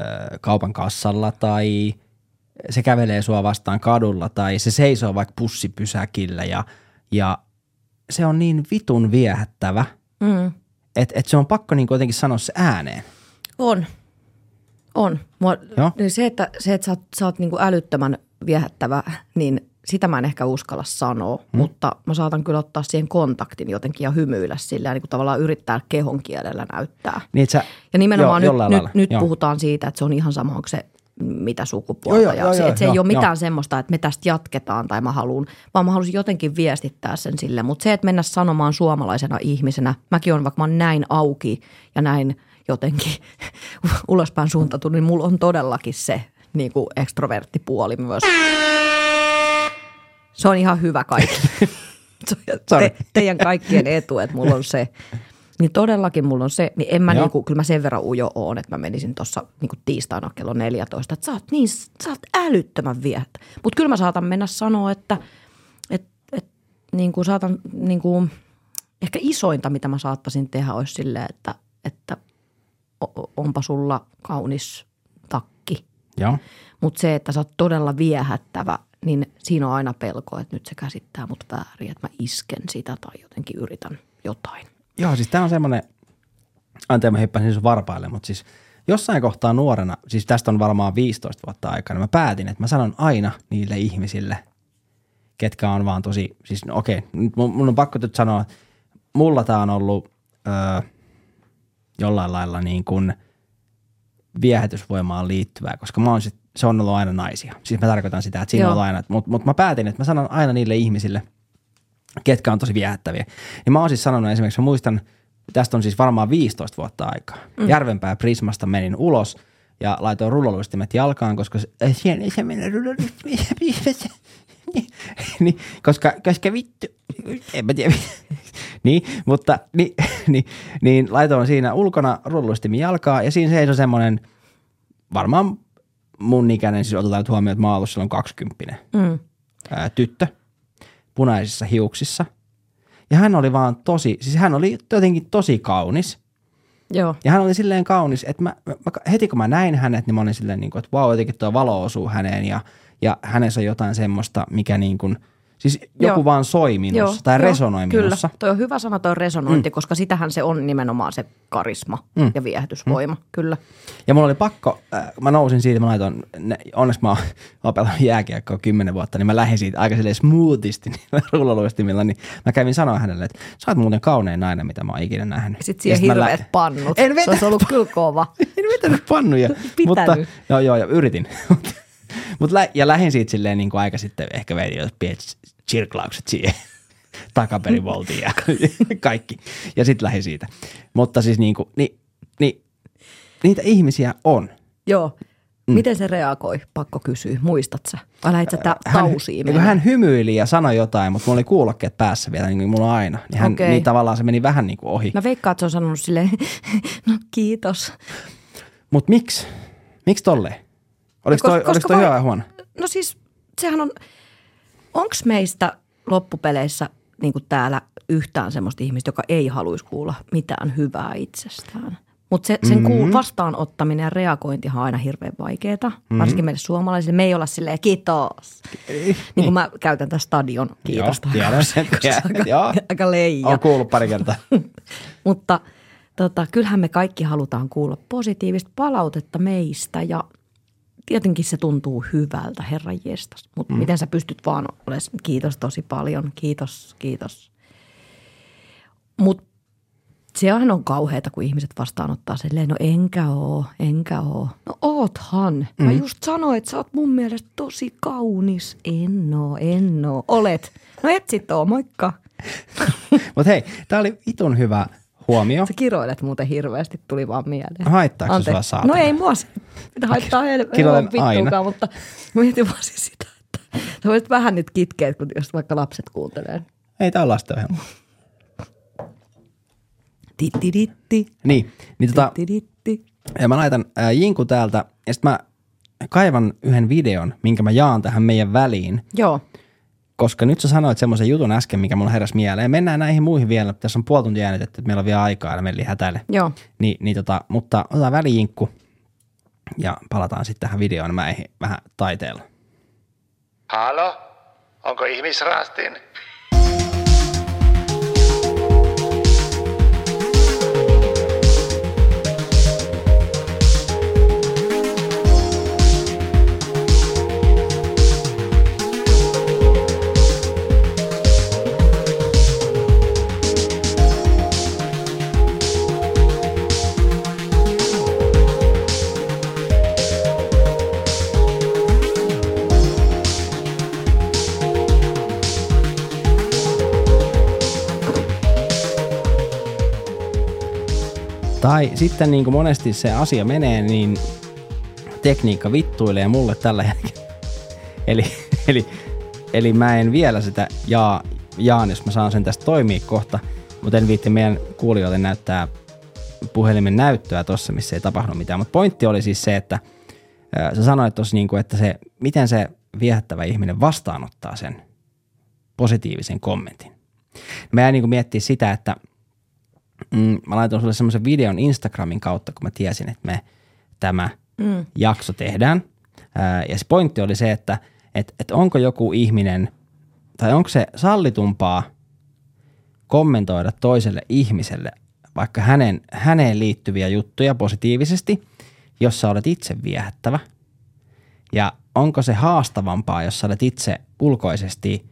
ö, kaupan kassalla tai se kävelee sua vastaan kadulla tai se seisoo vaikka pussipysäkillä ja, ja se on niin vitun viehättävä, Mm. että et se on pakko niin jotenkin sanoa se ääneen. On. On. Mua, Joo. niin se, että, se, että sä oot, sä oot niin kuin älyttömän viehättävä, niin sitä mä en ehkä uskalla sanoa, hmm. mutta mä saatan kyllä ottaa siihen kontaktin jotenkin ja hymyillä sillä niin kuin tavallaan yrittää kehon kielellä näyttää. Niin, sä, Ja nimenomaan joo, nyt, nyt, nyt joo. puhutaan siitä, että se on ihan sama, onko se mitä sukupuolta. Joo, joo, ja joo, se, joo, että se joo, ei ole mitään joo. semmoista, että me tästä jatketaan tai mä haluan, vaan mä halusin jotenkin viestittää sen sille. Mutta se, että mennä sanomaan suomalaisena ihmisenä, mäkin on vaikka mä oon näin auki ja näin jotenkin [laughs] ulospäin suuntautunut, niin mulla on todellakin se niin kuin ekstroverttipuoli myös. Se on ihan hyvä kaikki. [laughs] Te, teidän kaikkien etu, että mulla on se. Niin todellakin mulla on se, niin en mä Joo. niinku, kyllä mä sen verran ujo oon, että mä menisin tuossa niinku tiistaina kello 14, että sä oot niin, sä oot älyttömän viehättä. Mutta kyllä mä saatan mennä sanoa, että et, et, niinku saatan niinku, ehkä isointa, mitä mä saattaisin tehdä, olisi silleen, että, että onpa sulla kaunis takki. Joo. Mutta se, että sä oot todella viehättävä, niin siinä on aina pelko, että nyt se käsittää mut väärin, että mä isken sitä tai jotenkin yritän jotain. Joo, siis tämä on semmoinen, anteeksi mä hyppäsin sun varpaille, mutta siis jossain kohtaa nuorena, siis tästä on varmaan 15 vuotta aikaa, niin mä päätin, että mä sanon aina niille ihmisille, ketkä on vaan tosi, siis no okei, nyt mun, mun on pakko nyt sanoa, että mulla tämä on ollut öö, jollain lailla niin kuin viehätysvoimaan liittyvää, koska mä oon sit, se on ollut aina naisia. Siis mä tarkoitan sitä, että siinä Joo. on ollut aina, mutta mut mä päätin, että mä sanon aina niille ihmisille, ketkä on tosi viehättäviä. Niin mä oon siis sanonut esimerkiksi, mä muistan, tästä on siis varmaan 15 vuotta aikaa. Mm. Järvenpää Prismasta menin ulos ja laitoin rulloluistimet jalkaan, koska se, äh, ei se mennä rulloluistimet [laughs] niin, koska, koska vittu, en mä tiedä. [laughs] niin, mutta niin, [laughs] niin, niin laitoin siinä ulkona rulluistimin jalkaa ja siinä seisoi semmoinen varmaan mun ikäinen, siis otetaan nyt huomioon, että mä oon ollut silloin 20 Mm. ää, tyttö punaisissa hiuksissa. Ja hän oli vaan tosi, siis hän oli jotenkin tosi kaunis. Joo. Ja hän oli silleen kaunis, että mä, mä, heti kun mä näin hänet, niin mä olin silleen, niin kuin, että vau, jotenkin tuo valo osuu häneen ja, ja hänessä on jotain semmoista, mikä niin kuin, Siis joku Joo. vaan soi minussa Joo, tai joo, resonoi kyllä. minussa. Toi on hyvä sana toi resonointi, mm. koska sitähän se on nimenomaan se karisma mm. ja viehätysvoima, mm. kyllä. Ja mulla oli pakko, äh, mä nousin siitä, mä laitoin, ne, onneksi mä oon [laughs] oon pelannut jääkiekkoa kymmenen vuotta, niin mä lähdin siitä aika silleen smoothisti [laughs] niillä rulloluistimilla, niin mä kävin sanoa hänelle, että sä oot muuten kaunein nainen, mitä mä oon ikinä nähnyt. Sitten siihen hirveät lä- pannut. En se olisi ollut kyllä kova. [laughs] en vetänyt pannuja, mutta joo, joo, ja yritin. [laughs] Mut lä- ja lähdin siitä silleen niin kuin aika sitten, ehkä vedin jo pienet chirklaukset siihen [laughs] takaperivoltiin ja [laughs] kaikki. Ja sitten lähdin siitä. Mutta siis niin kuin, niin, niin, niitä ihmisiä on. Joo. Mm. Miten se reagoi? Pakko kysyä. Muistat sä? Vai lähdit sä tausiin niin kuin hän hymyili ja sanoi jotain, mutta mulla oli kuulokkeet päässä vielä, niin kuin mulla aina. Niin, hän, Okei. niin tavallaan se meni vähän niin kuin ohi. Mä veikkaan, että se on sanonut silleen, no kiitos. Mutta miksi? Miksi tolleen? Oliko Koska- toi, oliko koska toi vai- hyvä vai huono? No siis sehän on, onks meistä loppupeleissä niin kuin täällä yhtään semmoista ihmistä, joka ei haluaisi kuulla mitään hyvää itsestään? Mutta se, sen Mm-hmm. mm-hmm. vastaanottaminen ja reagointihan on aina hirveän vaikeaa, mm-hmm. varsinkin meille suomalaisille. Me ei olla silleen kiitos. [laughs] Niin kuin mä käytän tässä stadion kiitosta. Joo, tiedän sen. aika, aika [laughs] leija. Olen kuullut pari kertaa. [laughs] Mutta tota, kyllähän me kaikki halutaan kuulla positiivista palautetta meistä ja tietenkin se tuntuu hyvältä, herran jestas. Mutta mm. miten sä pystyt vaan olemaan, kiitos tosi paljon, kiitos, kiitos. Mutta sehän on kauheata, kun ihmiset vastaanottaa silleen, no enkä oo, enkä oo. No oothan. Mä just sanoin, että sä oot mun mielestä tosi kaunis. En oo, en oo. Olet. No et sit oo, moikka. [laughs] Mutta hei, tää oli vitun hyvä huomio. Sä kiroilet muuten hirveästi, tuli vaan mieleen. Haittaako Anteeksi. sua saatana? No ei mua se. Mitä haittaa helvetin vittuakaan, aina. mutta mietin vaan siis sitä, että sä voisit vähän nyt kitkeä, kun jos vaikka lapset kuuntelee. Ei tää on lastenohjelma. Tittiritti, Niin, niin tota, tittiritti. ja mä laitan äh, Jinku täältä, ja sit mä kaivan yhden videon, minkä mä jaan tähän meidän väliin, Joo, koska nyt sä sanoit semmoisen jutun äsken, mikä mulla heräsi mieleen. Mennään näihin muihin vielä, tässä on puoli tuntia äänitetty, että meillä on vielä aikaa, ja meillä hätäile. joo. Ni, niin tota, mutta otetaan välijinkku, ja palataan sitten tähän videoon, mä vähän taiteella. Halo? Onko ihmisrastin? Tai sitten niin kuin monesti se asia menee, niin tekniikka vittuilee mulle tällä hetkellä. [laughs] Eli, eli, eli mä en vielä sitä jaa, jaan, jos mä saan sen tästä toimia kohta, mutta en viitti meidän kuulijoille näyttää puhelimen näyttöä tuossa, missä ei tapahdu mitään. Mutta pointti oli siis se, että sä sanoit tuossa, niin että se, miten se viehättävä ihminen vastaanottaa sen positiivisen kommentin. Mä jäin niin miettiä sitä, että mm, mä laitoin sulle semmoisen videon Instagramin kautta, kun mä tiesin, että me tämä mm. jakso tehdään. Ää, ja se pointti oli se, että et, et onko joku ihminen, tai onko se sallitumpaa kommentoida toiselle ihmiselle vaikka hänen, häneen liittyviä juttuja positiivisesti, jos sä olet itse viehättävä. Ja onko se haastavampaa, jos sä olet itse ulkoisesti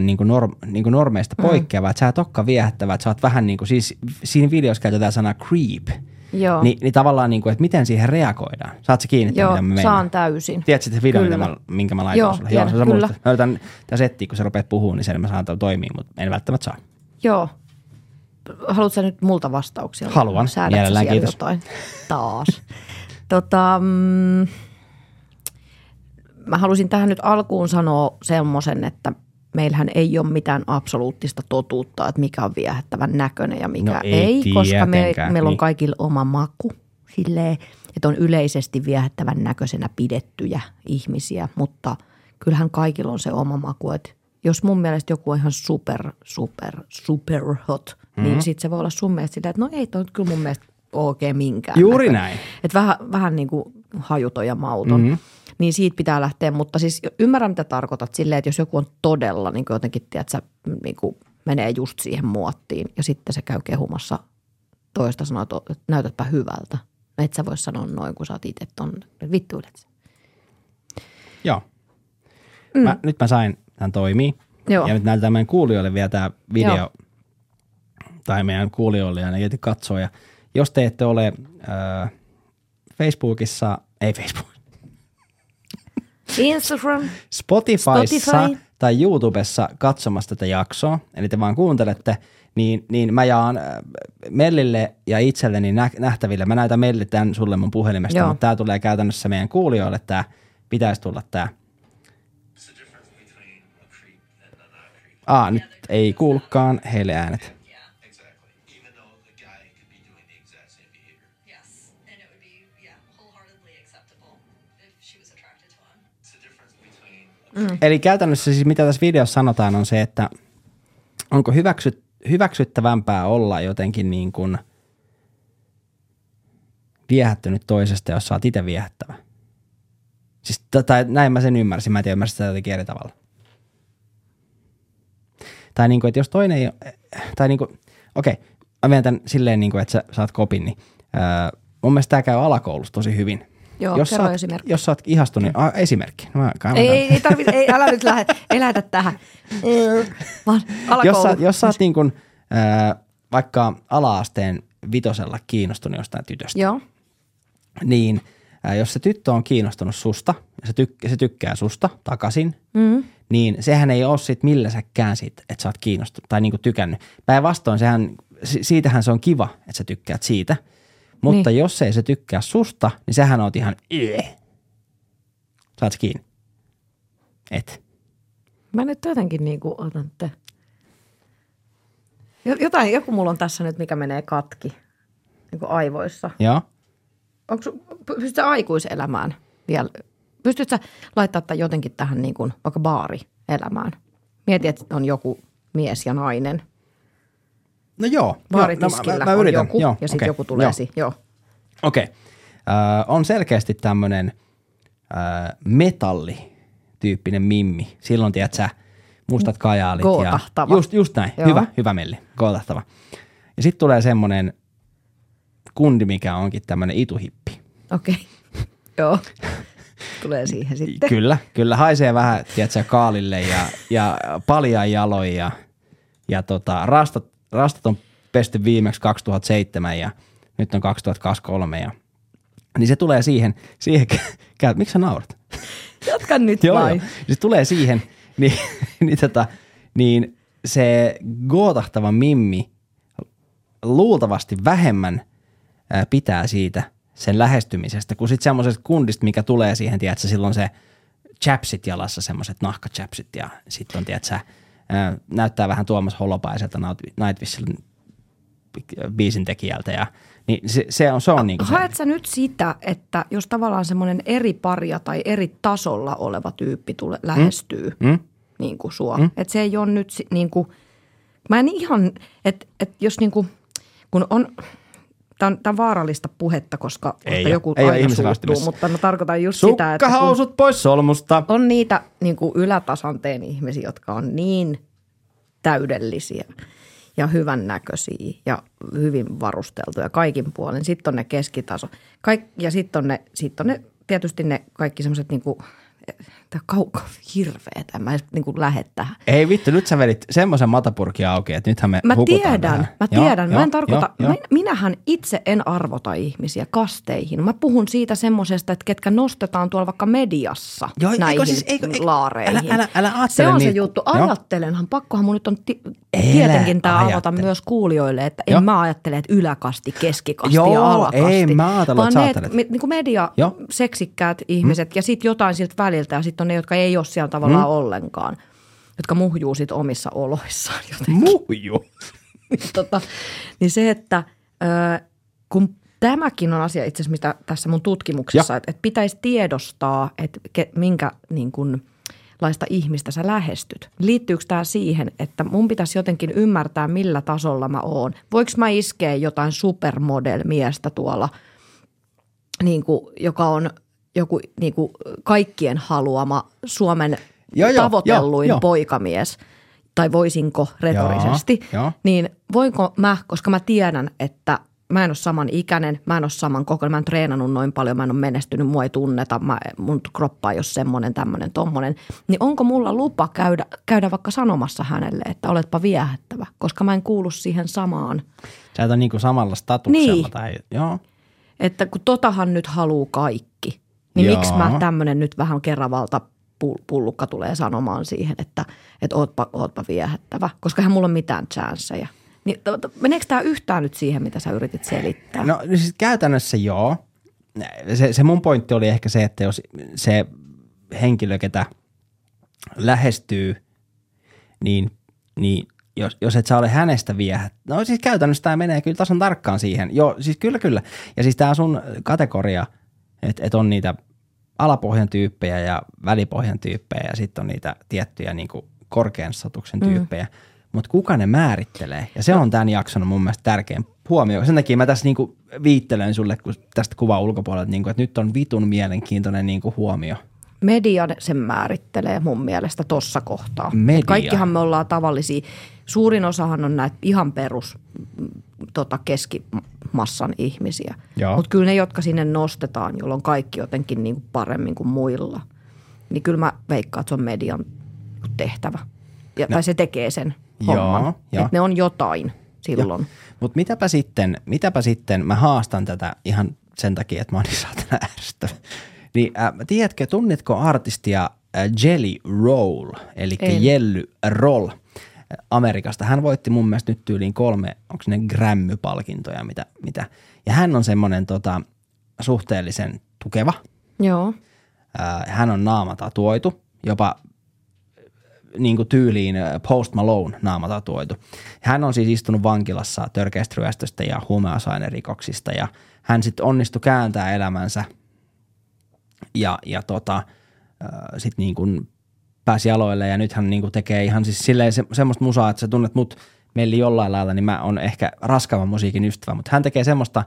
niin kuin norm, niin kuin normeista poikkeava, että sä et olekaan viehättävä, että sä oot vähän niin kuin, siis siinä videossa käytetään sanaa creep, Joo, Ni, niin tavallaan niin kuin, että miten siihen reagoidaan. Saat sä kiinni, joo mitä mä meinaan? saan täysin. Tiedätkö se video, Kyllä. minkä mä, minkä mä laitoin Joo, sulle? tiedän, sä kyllä. muistat. Mä yritän tässä etsiä, kun sä rupeat puhumaan, niin sen mä saan toimia, mutta en välttämättä saa. Joo. Haluatko sä nyt multa vastauksia? Haluan. Säädätkö sä Mielellään, kiitos. Jotain? Taas. [laughs] tota, mm, mä halusin tähän nyt alkuun sanoa semmoisen, että meillähän ei ole mitään absoluuttista totuutta, että mikä on viehättävän näköinen ja mikä No ei ei, koska me, meillä on niin. kaikilla oma maku silleen, että on yleisesti viehättävän näköisenä pidettyjä ihmisiä, mutta kyllähän kaikilla on se oma maku, että jos mun mielestä joku on ihan super, super, super hot, mm-hmm. niin sitten se voi olla sun mielestä silleen, että no ei toi kyllä mun mielestä oikein minkään Juuri näköinen. näin. Että vähän, vähän niin kuin hajuton ja mauton. Mm-hmm. Niin siitä pitää lähteä. Mutta siis ymmärrän, mitä tarkoitat silleen, että jos joku on todella niin kuin jotenkin, tiedätkö, niin kuin menee just siihen muottiin ja sitten se käy kehumassa toista sanoa, että näytätpä hyvältä. Et sä voi sanoa noin, kun sä oot itse ton, vittuilet. Joo. Mm. Mä, nyt mä sain, tämän toimii. Joo. Ja nyt näytetään meidän kuulijoille vielä tämä video, Joo. tai meidän kuulijoille ja ne jeti katsoo. Ja jos te ette ole äh, Facebookissa, ei Facebook, Instagram. Spotifyssa Spotify. tai YouTubessa katsomassa tätä jaksoa, eli te vaan kuuntelette, niin, niin mä jaan äh, Mellille ja itselleni nä- nähtäville. Mä näytän Mellille tämän sulle mun puhelimesta, Joo. mutta tämä tulee käytännössä meidän kuulijoille, tämä pitäisi tulla tämä. Aa, nyt ei kuulukaan heille äänet. Between Eli käytännössä siis mitä tässä videossa sanotaan on se, että onko hyväksy, hyväksyttävämpää olla jotenkin niin kuin viehättynyt toisesta, jos sä oot itse viehättävä. Siis, t- tai näin mä sen ymmärsin, mä en tiedä ymmärsin sitä jotenkin eri tavalla. Tai niin kuin, että jos toinen ei, tai niin kuin, okei, mä vien tämän silleen niin kuin, että sä saat kopin, niin öö, mun mielestä tämä käy alakoulussa tosi hyvin. Joo, jos kerro oot, esimerkki. Jos sä oot ihastunut, niin, a, esimerkki. No, mä Ei, ei, ei tarvitse, ei, älä nyt lähde, ei lähetä tähän. [laughs] Vaan jos sä, jos sä oot niin kuin, äh, vaikka ala-asteen vitosella kiinnostunut jostain tytöstä, Joo, niin äh, jos se tyttö on kiinnostunut susta ja se, tyk- se tykkää susta takaisin, mm. niin sehän ei ole sit milläsäkään siitä, että sä oot kiinnostunut tai niin kuin tykännyt. Päinvastoin sehän, si- siitähän se on kiva, että sä tykkäät siitä. Mutta niin. jos ei se tykkää susta, niin sähän oot ihan "Ee." Saat kiinni? Et. mä nyt jotenkin niin kuin otan te. Jotain, joku mulla on tässä nyt, mikä menee katki niin kuin aivoissa. Joo. Onko, pystytkö aikuiselämään vielä? Pystytkö sä laittaa tämän jotenkin tähän niin kuin vaikka baarielämään? Mieti, että on joku mies ja nainen. No joo. Baaritiskillä joo, no, mä, mä, mä on yritän. joku joo, ja sitten okei, joku tulee joo. si- Joo. Okei. Okay. Äh, on selkeästi tämmöinen äh, metallityyppinen mimmi. Silloin, tiedät sä, mustat kajaalit. Gootahtava. Ja, just, just näin. Joo. Hyvä, hyvä melli. Gootahtava. Ja sitten tulee semmoinen kundi, mikä onkin tämmöinen ituhippi. Okei. Okay. [laughs] Joo. Tulee siihen sitten. Kyllä, kyllä. Haisee vähän, tiedätkö, kaalille ja, ja paljaan jaloin ja, ja tota, rastat, rastat on pesty viimeksi 2007 ja nyt on 2023 ja niin se tulee siihen, siihen käy, miksi sä naurat? Jatka nyt Joo, vai. joo. Se tulee siihen, niin, [laughs] niin, tota, niin se gootahtava mimmi luultavasti vähemmän ää, pitää siitä sen lähestymisestä, kuin sitten semmoisesta kundista, mikä tulee siihen, tiedätkö, silloin se chapsit jalassa, semmoiset nahkachapsit ja sitten on, tiedätkö, näyttää vähän Tuomas Holopaiselta Nightwishin biisin tekijältä ja niin se, se on, se on se. Haet sä nyt sitä, että jos tavallaan semmoinen eri paria tai eri tasolla oleva tyyppi tule, lähestyy Mm? niin kuin sua. Mm? Että se ei ole nyt niin kuin, mä en ihan, että et jos niin kuin, kun on, tämä on, tää on vaarallista puhetta, koska Ei oo. joku Ei aina suuttuu, mutta mä tarkoitan just sitä, että kun pois solmusta. on niitä niin kuin ylätasanteen ihmisiä, jotka on niin täydellisiä ja hyvännäköisiä ja hyvin varusteltuja kaikin puolin. Sitten on ne keskitaso. Kaik, ja sitten on ne, sit on ne tietysti ne kaikki semmoiset niin tämä kauko hirveetä. Mä en niin kuin lähde tähän. Ei vittu, nyt sä vedit semmoisen matapurkin auki, että nythän me Mä tiedän, tähän. mä tiedän. joo, mä en tarkoita, joo, joo. Mä, minähän itse en arvota ihmisiä kasteihin. Mä puhun siitä semmoisesta, että ketkä nostetaan tuolla vaikka mediassa Joo, eikö näihin siis- eikö- eikö- laareihin. älä- älä- älä Se on se niitä. juttu. Ajattelenhan, pakkohan mun nyt on ti- tietenkin tämä avata myös kuulijoille, että en mä ajattele, että yläkasti, keskikasti Joo, ja alakasti. ei mä ajatellut, vaan että sä ne, me, niin kuin media, Joo. seksikkäät ihmiset mm. ja sitten jotain siltä väliltä ja sitten on ne, jotka ei ole siellä tavallaan Mm. ollenkaan, jotka muhjuu sit omissa oloissaan jotenkin Muiju. [laughs] niin, tota, niin se, että ö, kun tämäkin on asia itse asiassa, mitä tässä mun tutkimuksessa, että, että pitäisi tiedostaa, että ke, minkä niin kun, laista ihmistä sä lähestyt. Liittyykö tämä siihen, että mun pitäisi jotenkin ymmärtää, millä tasolla mä oon? Voinko mä iskeä jotain supermodel-miestä tuolla, niin kuin, joka on joku niin kuin kaikkien haluama Suomen joo, tavoitelluin joo, joo. poikamies, tai voisinko retorisesti, Joo, joo. niin voinko mä, koska mä tiedän, että mä en ole saman ikäinen, mä en ole saman kokoinen, mä en treenannut noin paljon, mä en ole menestynyt, mua ei tunneta, mä, mun kroppa ei ole semmoinen, tämmöinen, tommonen. Niin onko mulla lupa käydä, käydä vaikka sanomassa hänelle, että oletpa viehättävä, koska mä en kuulu siihen samaan. Sä et ole niinku samalla statuksella. Niin. Tai, joo. Että kun totahan nyt haluu kaikki, niin Joo. miksi mä tämmöinen nyt vähän kerravalta pu- pullukka tulee sanomaan siihen, että, että ootpa, ootpa viehättävä, koska hän mulla on mitään chanceja. Niin, meneekö tämä yhtään nyt siihen, mitä sä yritit selittää? No siis käytännössä joo. Se, se mun pointti oli ehkä se, että jos se henkilö, ketä lähestyy, niin, niin jos, jos et sä ole hänestä viehä. No siis käytännössä tämä menee kyllä tasan tarkkaan siihen. Joo, siis kyllä kyllä. Ja siis tämä sun kategoria, että et on niitä alapohjan tyyppejä ja välipohjan tyyppejä ja sitten on niitä tiettyjä niin kuin korkean statuksen tyyppejä. Mm. Mutta kuka ne määrittelee? Ja se on tämän jakson mun mielestä tärkein huomio. Sen takia mä tässä niinku viittelen sulle kun tästä kuvan ulkopuolelta, niinku, että nyt on vitun mielenkiintoinen niinku huomio. Media sen määrittelee mun mielestä tossa kohtaa. Media. Et Kaikkihan me ollaan tavallisia. Suurin osahan on näitä ihan perus mm, tota, keskimassan ihmisiä. Mutta kyllä ne, jotka sinne nostetaan, jolloin kaikki jotenkin niin kuin paremmin kuin muilla, niin kyllä mä veikkaan, että se on median tehtävä. Ja, tai se tekee sen homman. Että ne on jotain silloin. Mutta mitäpä sitten, mitäpä sitten, mä haastan tätä ihan sen takia, että mä oon niin saatana ärsyttävä. Niin äh, tiedätkö, tunnetko artistia äh, Jelly Roll, eli. Jelly Roll Amerikasta. Hän voitti mun mielestä nyt tyyliin kolme, onko ne Grammy-palkintoja, mitä, mitä. Ja hän on semmoinen tota, suhteellisen tukeva. Joo. Hän on naama tatuoitu, jopa niin kuin tyyliin Post Malone naama tatuoitu. Hän on siis istunut vankilassa törkeästä ryöstöstä ja huumausainerikoksista ja hän sitten onnistui kääntää elämänsä ja, ja tota, sitten niin kuin pääsi aloille ja nyt hän niin kuin tekee ihan siis silleen se, semmoista musaa, että sä tunnet mut Melli jollain lailla, niin mä oon ehkä raskaavan musiikin ystävä, mutta hän tekee semmoista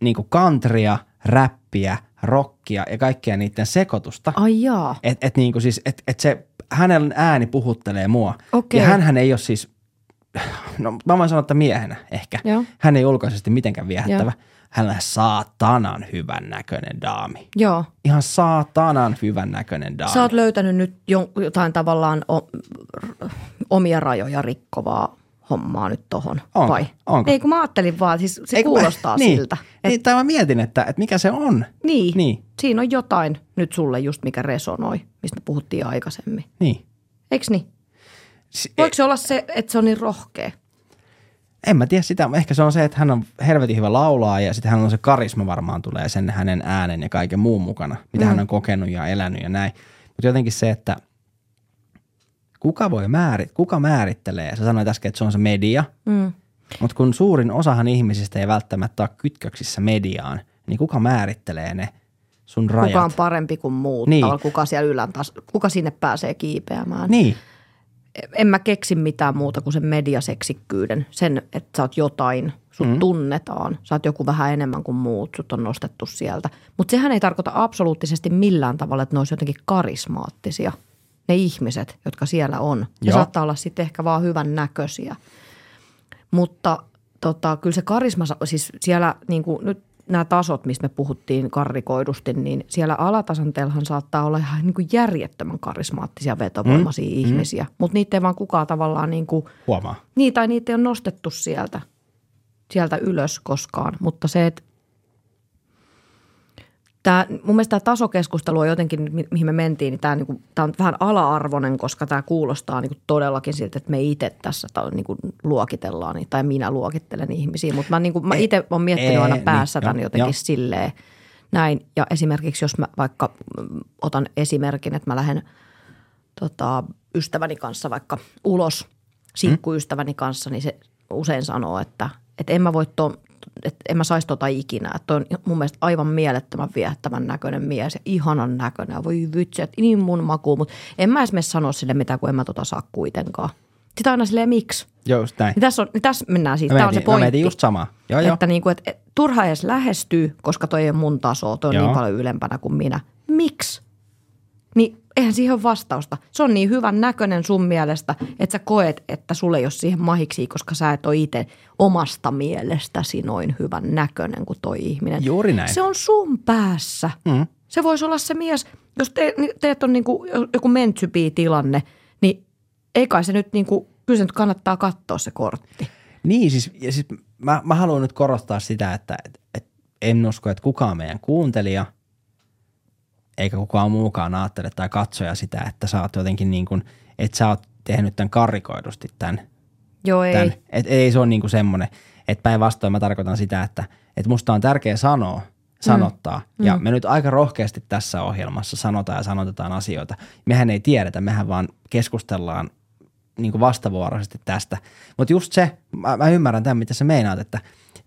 niin kuin countrya, räppiä, rockia ja kaikkea niiden sekoitusta. Ai jaa. Että et niinku siis, et, et se, hänen ääni puhuttelee mua. Okei. Ja hän ei ole siis, no mä voin sanoa, että miehenä ehkä. Joo. Hän ei ulkoisesti mitenkään viehättävä. Joo. Hän on saatanan hyvän näköinen daami. Joo. Ihan saatanan hyvän näköinen daami. Sä oot löytänyt nyt jo- jotain tavallaan omia rajoja rikkovaa hommaa nyt tohon, Onko? vai? Onko? Ei kun mä ajattelin vaan, siis se Ei, kun mä- kuulostaa [laughs] niin, siltä. Et, Niin, tai mä mietin, että, että mikä se on. niin, Niin, siinä on jotain nyt sulle just mikä resonoi, mistä me puhuttiin aikaisemmin. niin. Eiks niin? Si- Voiko se olla se, että se on niin rohkea? En mä tiedä sitä. Ehkä se on se, että hän on helvetin hyvä laulaa ja sitten hän on se karisma varmaan tulee sen hänen äänen ja kaiken muun mukana, mitä mm. hän on kokenut ja elänyt ja näin. Mutta jotenkin se, että kuka voi määrit, kuka määrittelee, sä sanoit äsken, että se on se media, Mm. mutta kun suurin osahan ihmisistä ei välttämättä ole kytköksissä mediaan, niin kuka määrittelee ne sun rajat? Kuka on parempi kuin muut, Niin. kuka, siellä ylän tas- kuka sinne pääsee kiipeämään. Niin, en mä keksi mitään muuta kuin sen mediaseksikkyyden. Sen, että sä oot jotain, sut mm. tunnetaan, sä oot joku vähän enemmän kuin muut, sut on nostettu sieltä. Mutta sehän ei tarkoita absoluuttisesti millään tavalla, että ne olisi jotenkin karismaattisia, ne ihmiset, jotka siellä on. Ne Joo. saattaa olla sitten ehkä vaan hyvän näköisiä. Mutta tota, kyllä se karisma, siis siellä niin kuin nyt nämä tasot, mistä me puhuttiin karrikoidusti, niin siellä alatasanteellahan saattaa olla ihan niin kuin järjettömän karismaattisia vetovoimaisia mm, ihmisiä. Mm. Mutta niitä ei vaan kukaan tavallaan niin kuin, huomaa. niin tai niitä ei ole nostettu sieltä, sieltä ylös koskaan. Mutta se, että Tämä, mun mielestä tämä tasokeskustelu on jotenkin, mi- mihin me mentiin, niin tämä, niinku, tämä on vähän ala-arvoinen, koska tämä kuulostaa niinku todellakin siltä, että me itse tässä niinku luokitellaan, niin- tai minä luokittelen ihmisiä. Mutta mä, niinku, mä itse olen miettinyt aina niin, päässä tämän jotenkin silleen näin. Ja esimerkiksi jos mä vaikka mm, otan esimerkin, että mä lähden tota, ystäväni kanssa vaikka ulos, sinkkuystäväni kanssa, niin se usein sanoo, että, että en mä voi to, että en mä saisi tota ikinä. Että on mun mielestä aivan mielettömän viehättävän näköinen mies ja ihanan näköinen. Voi vitsi, että niin mun maku, mutta en mä esimerkiksi sano sille mitään, kun en mä tota saa kuitenkaan. Sitten aina silleen, miksi? Just näin. Niin tässä, on, niin tässä mennään siis, Mä tämä on se mä pointti. mietin just samaa. Joo, joo. Että, niin kuin, että et, turha edes lähestyy, koska toi ei mun taso, toi on Joo. niin paljon ylempänä kuin minä. Miksi? Niin eihän siihen ole vastausta. Se on niin hyvän näköinen sun mielestä, että sä koet, että sulle ei ole siihen mahiksi, koska sä et ole itse omasta mielestäsi noin hyvän näköinen kuin toi ihminen. Juuri näin. Se on sun päässä. Mm. Se voisi olla se mies, jos te, teet on niinku joku tilanne, niin ei kai se nyt niinku, kyllä se nyt kannattaa katsoa se kortti. Niin, siis, ja siis mä, mä haluan nyt korostaa sitä, että et, et en usko, että kukaan meidän kuuntelija eikä kukaan muukaan ajattele tai katsoja sitä, että sä oot jotenkin niin kuin, että sä oot tehnyt tämän karrikoidusti tämän. Joo, ei. tämän. Et ei se ole niin kuin semmoinen, että päinvastoin mä tarkoitan sitä, että, että musta on tärkeä sanoa, sanottaa. Mm. Ja me nyt aika rohkeasti tässä ohjelmassa sanotaan ja sanotetaan asioita. Mehän ei tiedetä, mehän vaan keskustellaan niin kuin vastavuoroisesti tästä. Mutta just se, mä, mä ymmärrän tämän, mitä sä meinaat, että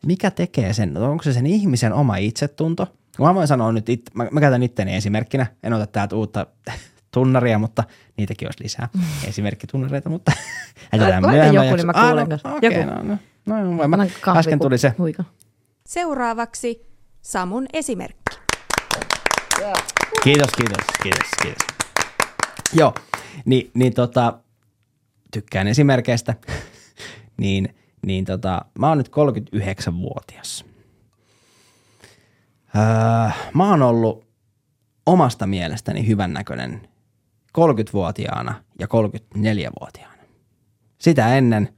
mikä tekee sen, onko se sen ihmisen oma itsetunto? Mä voin sanoa nyt, it, mä, mä käytän itteni esimerkkinä, en ota täältä uutta [laughs] tunnaria, mutta niitäkin olisi lisää esimerkkitunnareita, mutta [laughs] jätetään myöhemmin joku, niin mä jakso- Ah, kuulen no. Okei, Joku. no, no, no, no, mä, kahvi, äsken tuli se. Huika. Seuraavaksi Samun esimerkki. Kiitos, kiitos, kiitos, kiitos. Joo, niin, niin tota, tykkään esimerkkeistä. [laughs] niin, niin tota, mä oon nyt 39-vuotias. Öö, mä oon ollut omasta mielestäni hyvännäköinen 30-vuotiaana ja 34-vuotiaana. Sitä ennen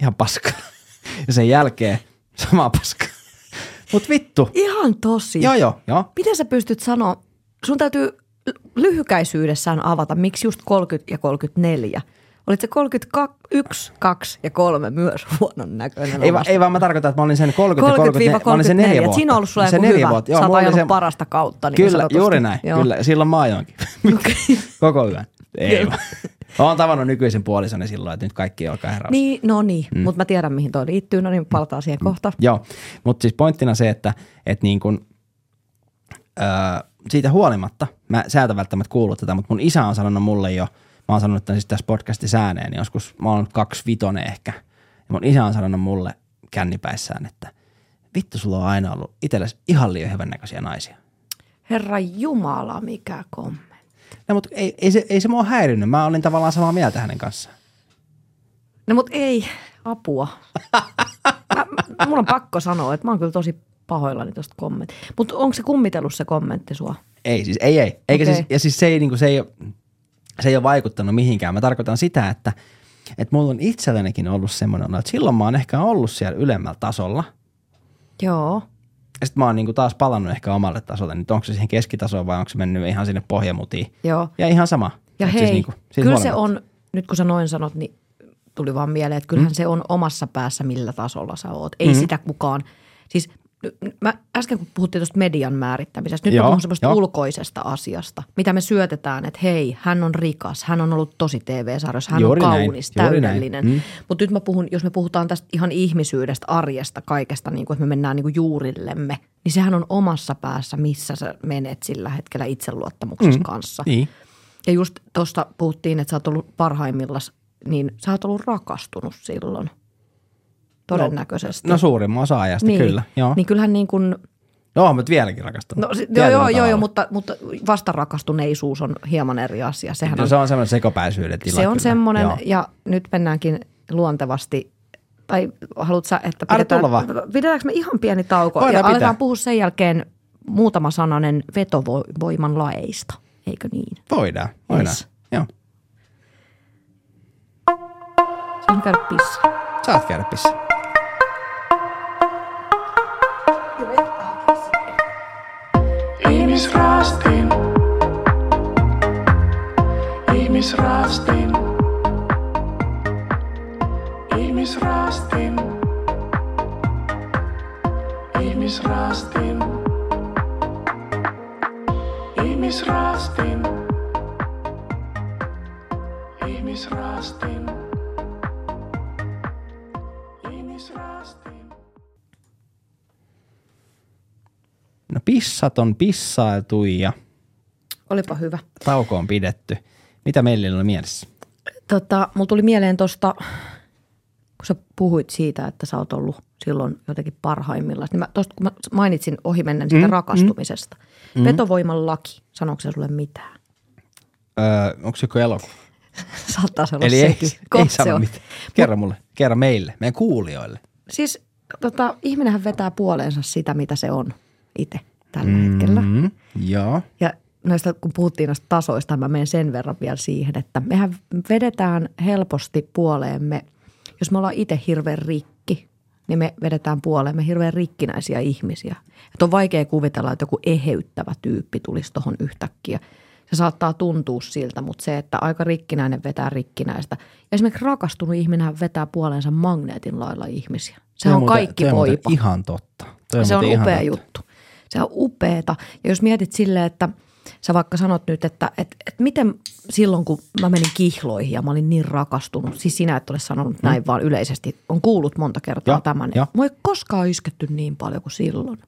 ihan paska. [laughs] Ja sen jälkeen sama paska. [laughs] Mut vittu. Ihan tosi. Joo, joo, joo. Miten sä pystyt sanoa, sun täytyy lyhykäisyydessään avata, miksi just 30 ja 34? Olit se 31, 2 ja 3 myös huonon näköinen Ei, va, ei vaan mä tarkoitan, että mä olin sen 30 ja 30, mä olin sen 30-34. neljä Et vuotta. Siinä on ollut sulla se joku hyvä. vuotta. Sä oot mulla oli ajanut se- parasta kautta. Niin Kyllä, juuri näin. Joo. Kyllä, silloin mä ajoinkin. [laughs] Koko yön. Ei vaan. Oon tavannut nykyisen puolisoni silloin, että nyt kaikki olkaa herraus. Niin, no niin, mm. mutta mä tiedän mihin toi liittyy, no niin palataan siihen kohta. Joo, mutta siis pointtina se, että, että niin kun, öö, siitä huolimatta, mä, sä et välttämättä kuullut tätä, mutta mun isä on sanonut mulle jo, mä oon sanonut tämän siis tässä podcastissa ääneen, niin joskus mä oon kaksi vitonen ehkä, ja mun isä on sanonut mulle kännipäissään, että vittu sulla on aina ollut itsellesi ihan liian hyvännäköisiä naisia. Herra Jumala, mikä kommentti. No, mutta ei, ei, se, ei se mua häirinyt. Mä olin tavallaan samaa mieltä hänen kanssaan. No mut ei, apua. [laughs] Mä, mulla on pakko sanoa, että mä oon kyllä tosi pahoillani tuosta kommentista. Mutta onko se kummitellut se kommentti sua? Ei siis, ei, ei. Eikä Okei. siis, ja siis se ei, niinku, se, ei se ei ole vaikuttanut mihinkään. Mä tarkoitan sitä, että, että mulla on itsellänikin ollut semmoinen, että silloin mä oon ehkä ollut siellä ylemmällä tasolla. Joo. Ja sitten mä oon niinku taas palannut ehkä omalle tasolle. Nyt onko se siihen keskitasoon vai onko se mennyt ihan sinne pohjamutiin. Joo. Ja ihan sama. Ja Et hei, siis niinku, siitä kyllä se huolimatta. on, nyt kun sä noin sanot, niin tuli vaan mieleen, että kyllähän mm. se on omassa päässä, millä tasolla sä oot. Ei mm. sitä kukaan, siis mä äsken kun puhuttiin tuosta median määrittämisestä, nyt Joo, mä puhun semmoista ulkoisesta asiasta, mitä me syötetään, että hei, hän on rikas, hän on ollut tosi TV-sarjoissa, hän Juuri on kaunis, näin. täydellinen. Mm. Mutta nyt mä puhun, jos me puhutaan tästä ihan ihmisyydestä, arjesta, kaikesta, niin kuin, että me mennään niin kuin juurillemme, niin sehän on omassa päässä, missä sä menet sillä hetkellä itseluottamuksessa mm. kanssa. Niin. Ja just tuosta puhuttiin, että sä oot ollut parhaimmillas, niin sä oot ollut rakastunut silloin. Todennäköisesti. No suurimman osa ajasta niin, kyllä. Joo. Niin kyllähän niin kuin, Joo, mutta vieläkin rakastunut. no, si- joo, joo, joo, joo, mutta, mutta vastarakastuneisuus on hieman eri asia. Sehän No, on, se on semmoinen sekopäisyyden tila. se on kyllä. semmoinen, Joo. ja nyt mennäänkin luontevasti, tai haluatko sä, että pidetään, pidetäänkö me ihan pieni tauko Voidaan ja pitää. aletaan puhua sen jälkeen muutama sananen vetovoiman laeista, eikö niin? Voidaan, voidaan. Yes. Joo. Sain käydä pissa. Saat käydä pissä. Ihmisraastin. Ihmisraastin. Ihmisraastin. Ihmisraastin. Ihmisraastin. Ihmisraastin. No pissat on pissailtu ja Olipa hyvä. tauko on pidetty. Mitä meillä oli mielessä? Tota, mulla tuli mieleen tuosta, kun sä puhuit siitä, että sä oot ollut silloin jotenkin parhaimmillaan. Niin mä, tosta, kun mä mainitsin ohimennen siitä mm, rakastumisesta. Mm. Vetovoiman laki, sanooko se sulle mitään? Öö, onko se joku elokuva? [laughs] Saattaa se olla Eli ei, sekin. ei Kohta se sano on. mitään. Kerro mulle, kerro meille, meidän kuulijoille. Siis tota, ihminenhän vetää puoleensa sitä, mitä se on itse tällä mm. hetkellä. Mm, joo. Ja näistä, kun puhuttiin näistä tasoista, mä menen sen verran vielä siihen, että mehän vedetään helposti puoleemme, jos me ollaan itse hirveän rikki, niin me vedetään puoleemme hirveän rikkinäisiä ihmisiä. Että on vaikea kuvitella, että joku eheyttävä tyyppi tulisi tuohon yhtäkkiä. Se saattaa tuntua siltä, mutta se, että aika rikkinäinen vetää rikkinäistä. Esimerkiksi rakastunut ihminen vetää puoleensa magneetin lailla ihmisiä. Se on muuten- kaikki voipa. Ihan totta. Toi Se on upea totta. juttu. Se on upeeta. Ja jos mietit silleen, että sä vaikka sanot nyt, että, että, että miten silloin, kun mä menin kihloihin ja mä olin niin rakastunut, siis sinä et ole sanonut näin, vaan yleisesti on kuullut monta kertaa Joo, tämän. joo. Mä ei koskaan isketty niin paljon kuin silloin,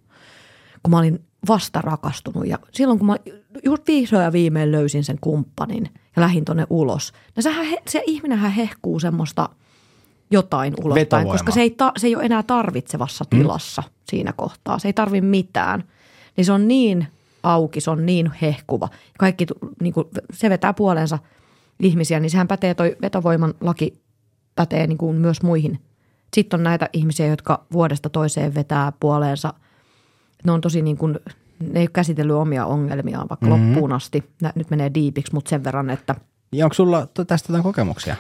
kun mä olin vasta rakastunut. Ja silloin, kun mä just vihdoin ja viimein löysin sen kumppanin ja lähdin tonne ulos. No sehän, he- se ihminenhän hehkuu semmoista jotain ulospäin, koska se ei, ta, se ei ole enää tarvitsevassa tilassa mm. siinä kohtaa. Se ei tarvi mitään. Niin se on niin auki, se on niin hehkuva. Kaikki, niin kuin, se vetää puoleensa ihmisiä, niin sehän pätee, toi vetovoiman laki pätee niin kuin myös muihin. Sitten on näitä ihmisiä, jotka vuodesta toiseen vetää puoleensa. Ne on tosi niin kuin, ne ei ole käsitellyt omia ongelmiaan vaikka mm-hmm. loppuun asti. Nyt menee diipiksi, mutta sen verran, että – Ja onko sulla tästä jotain kokemuksia?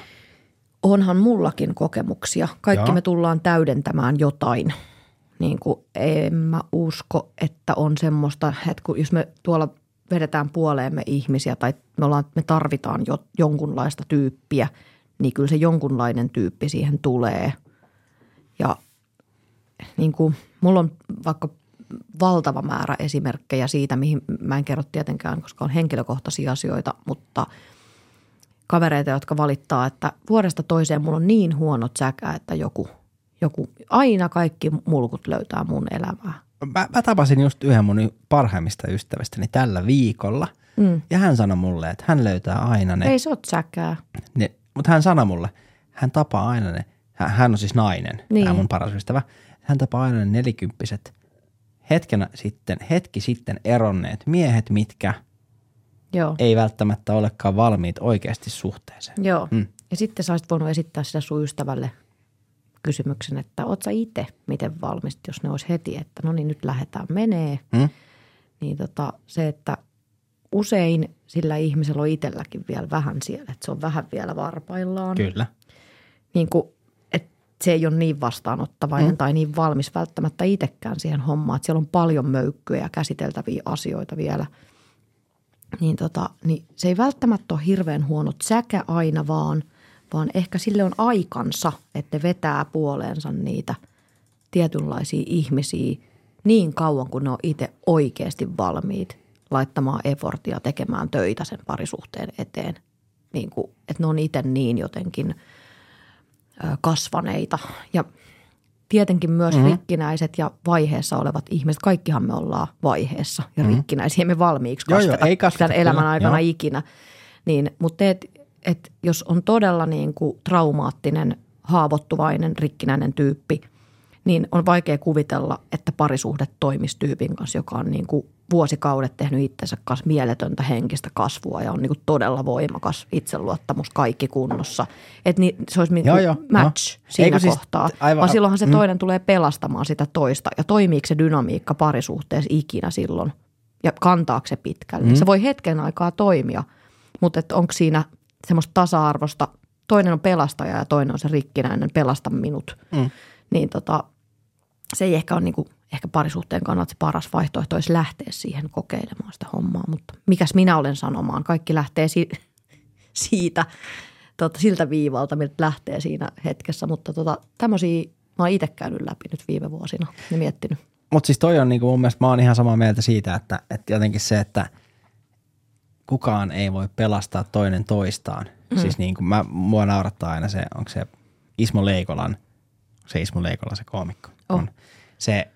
Onhan mullakin kokemuksia. Kaikki Joo. me tullaan täydentämään jotain. Niin kuin en mä usko, että on semmoista, että kun, jos me tuolla vedetään puoleemme ihmisiä tai me, ollaan, me tarvitaan jo, jonkunlaista tyyppiä, niin kyllä se jonkunlainen tyyppi siihen tulee. Ja niin kuin, mulla on vaikka valtava määrä esimerkkejä siitä, mihin mä en kerro tietenkään, koska on henkilökohtaisia asioita, mutta – kavereita, jotka valittaa, että vuodesta toiseen mulla on niin huonot säkä, että joku, joku aina kaikki mulkut löytää mun elämää. Mä, mä tapasin just yhden mun parhaimmista ystävästäni tällä viikolla. Mm. Ja hän sanoi mulle, että hän löytää aina ne. Ei se ole säkää. ne mutta hän sanoi mulle, hän tapaa aina ne. Hän, hän on siis nainen, niin. Tämä mun paras ystävä. Hän tapaa aina ne nelikymppiset hetkenä sitten, hetki sitten eronneet miehet, mitkä Joo. ei välttämättä olekaan valmiit oikeasti suhteeseen. Joo. Mm. Ja sitten sä olisit voinut esittää sitä sun ystävälle kysymyksen, että oot sä itse miten valmis, jos ne olisi heti, että no niin nyt lähdetään menee. Mm? Niin tota, se, että usein sillä ihmisellä on itselläkin vielä vähän siellä, että se on vähän vielä varpaillaan. Kyllä. niin kuin, että se ei ole niin vastaanottavainen mm. tai niin valmis välttämättä itsekään siihen hommaan. Että siellä on paljon möykkyjä ja käsiteltäviä asioita vielä. Niin, tota, niin se ei välttämättä ole hirveän huonot säkä aina vaan, vaan ehkä sille on aikansa, että ne vetää puoleensa niitä tietynlaisia ihmisiä niin kauan, kun ne on itse oikeasti valmiit laittamaan effortia tekemään töitä sen parisuhteen eteen. Niin kuin, että ne on itse niin jotenkin – kasvaneita ja tietenkin myös mm-hmm. rikkinäiset ja vaiheessa olevat ihmiset. Kaikkihan me ollaan vaiheessa ja mm-hmm. rikkinäisiä me valmiiksi Joo, joo, ei tämän elämän aikana joo. ikinä. Niin, mutta et, et, jos on todella niin kuin traumaattinen, haavoittuvainen, rikkinäinen tyyppi, niin on vaikea kuvitella, että parisuhde toimisi tyypin kanssa, joka on niin kuin vuosikaudet tehnyt itsensä kanssa mieletöntä henkistä kasvua ja on niin kuin todella voimakas itseluottamus, kaikki kunnossa. Että niin, se olisi niin Joo, kuin joo, match joo. siinä Eikö siis kohtaa, aivan- aivan, vaan silloinhan se mm. toinen tulee pelastamaan sitä toista. Ja toimiiko se dynamiikka parisuhteessa ikinä silloin ja kantaako se pitkälle. Mm. Se voi hetken aikaa toimia, mutta että onko siinä semmoista tasa-arvosta, toinen on pelastaja ja toinen on se rikkinäinen, pelasta minut. Mm. Niin tota, se ei ehkä ole niinku, ehkä parisuhteen kannalta se paras vaihtoehto olisi lähteä siihen kokeilemaan sitä hommaa, mutta mikäs minä olen sanomaan, kaikki lähtee si- [laughs] siitä, tota, siltä viivalta, miltä lähtee siinä hetkessä, mutta tota, tämmöisiä mä oon itse käynyt läpi nyt viime vuosina ja miettinyt. Mutta siis toi on niinku mun mielestä, mä oon ihan samaa mieltä siitä, että, että jotenkin se, että kukaan ei voi pelastaa toinen toistaan. Mm. Siis niinku mä, mua naurattaa aina se, onko se Ismo Leikolan, se Ismo Leikola se koomikko, Oh. on se,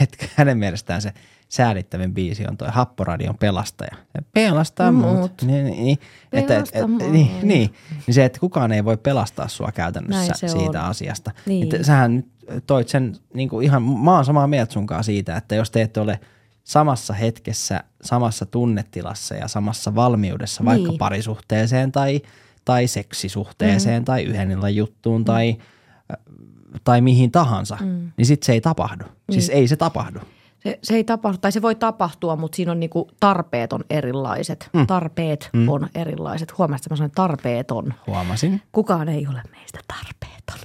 että [laughs] hänen mielestään se, säädittävin biisi on toi Happoradion pelastaja. Pelastaa muut. Muut. Niin, niin, niin. Että, et, Pelasta muut. niin, niin, niin se, että kukaan ei voi pelastaa sua käytännössä siitä on. asiasta. Niin. Että sähän nyt toit sen niin kuin ihan, mä oon samaa mieltä sunkaan siitä, että jos te ette ole samassa hetkessä, samassa tunnetilassa ja samassa valmiudessa vaikka Niin. parisuhteeseen tai, tai seksisuhteeseen mm. tai yhden juttuun tai, tai mihin tahansa, mm. niin sit se ei tapahdu. Siis ei se tapahdu. Se, se ei tapahdu, tai se voi tapahtua, mutta siinä on niinku tarpeet on erilaiset. Mm. Tarpeet mm. on erilaiset. Huomasit, että mä sanoin tarpeeton. Huomasin. Kukaan ei ole meistä tarpeeton.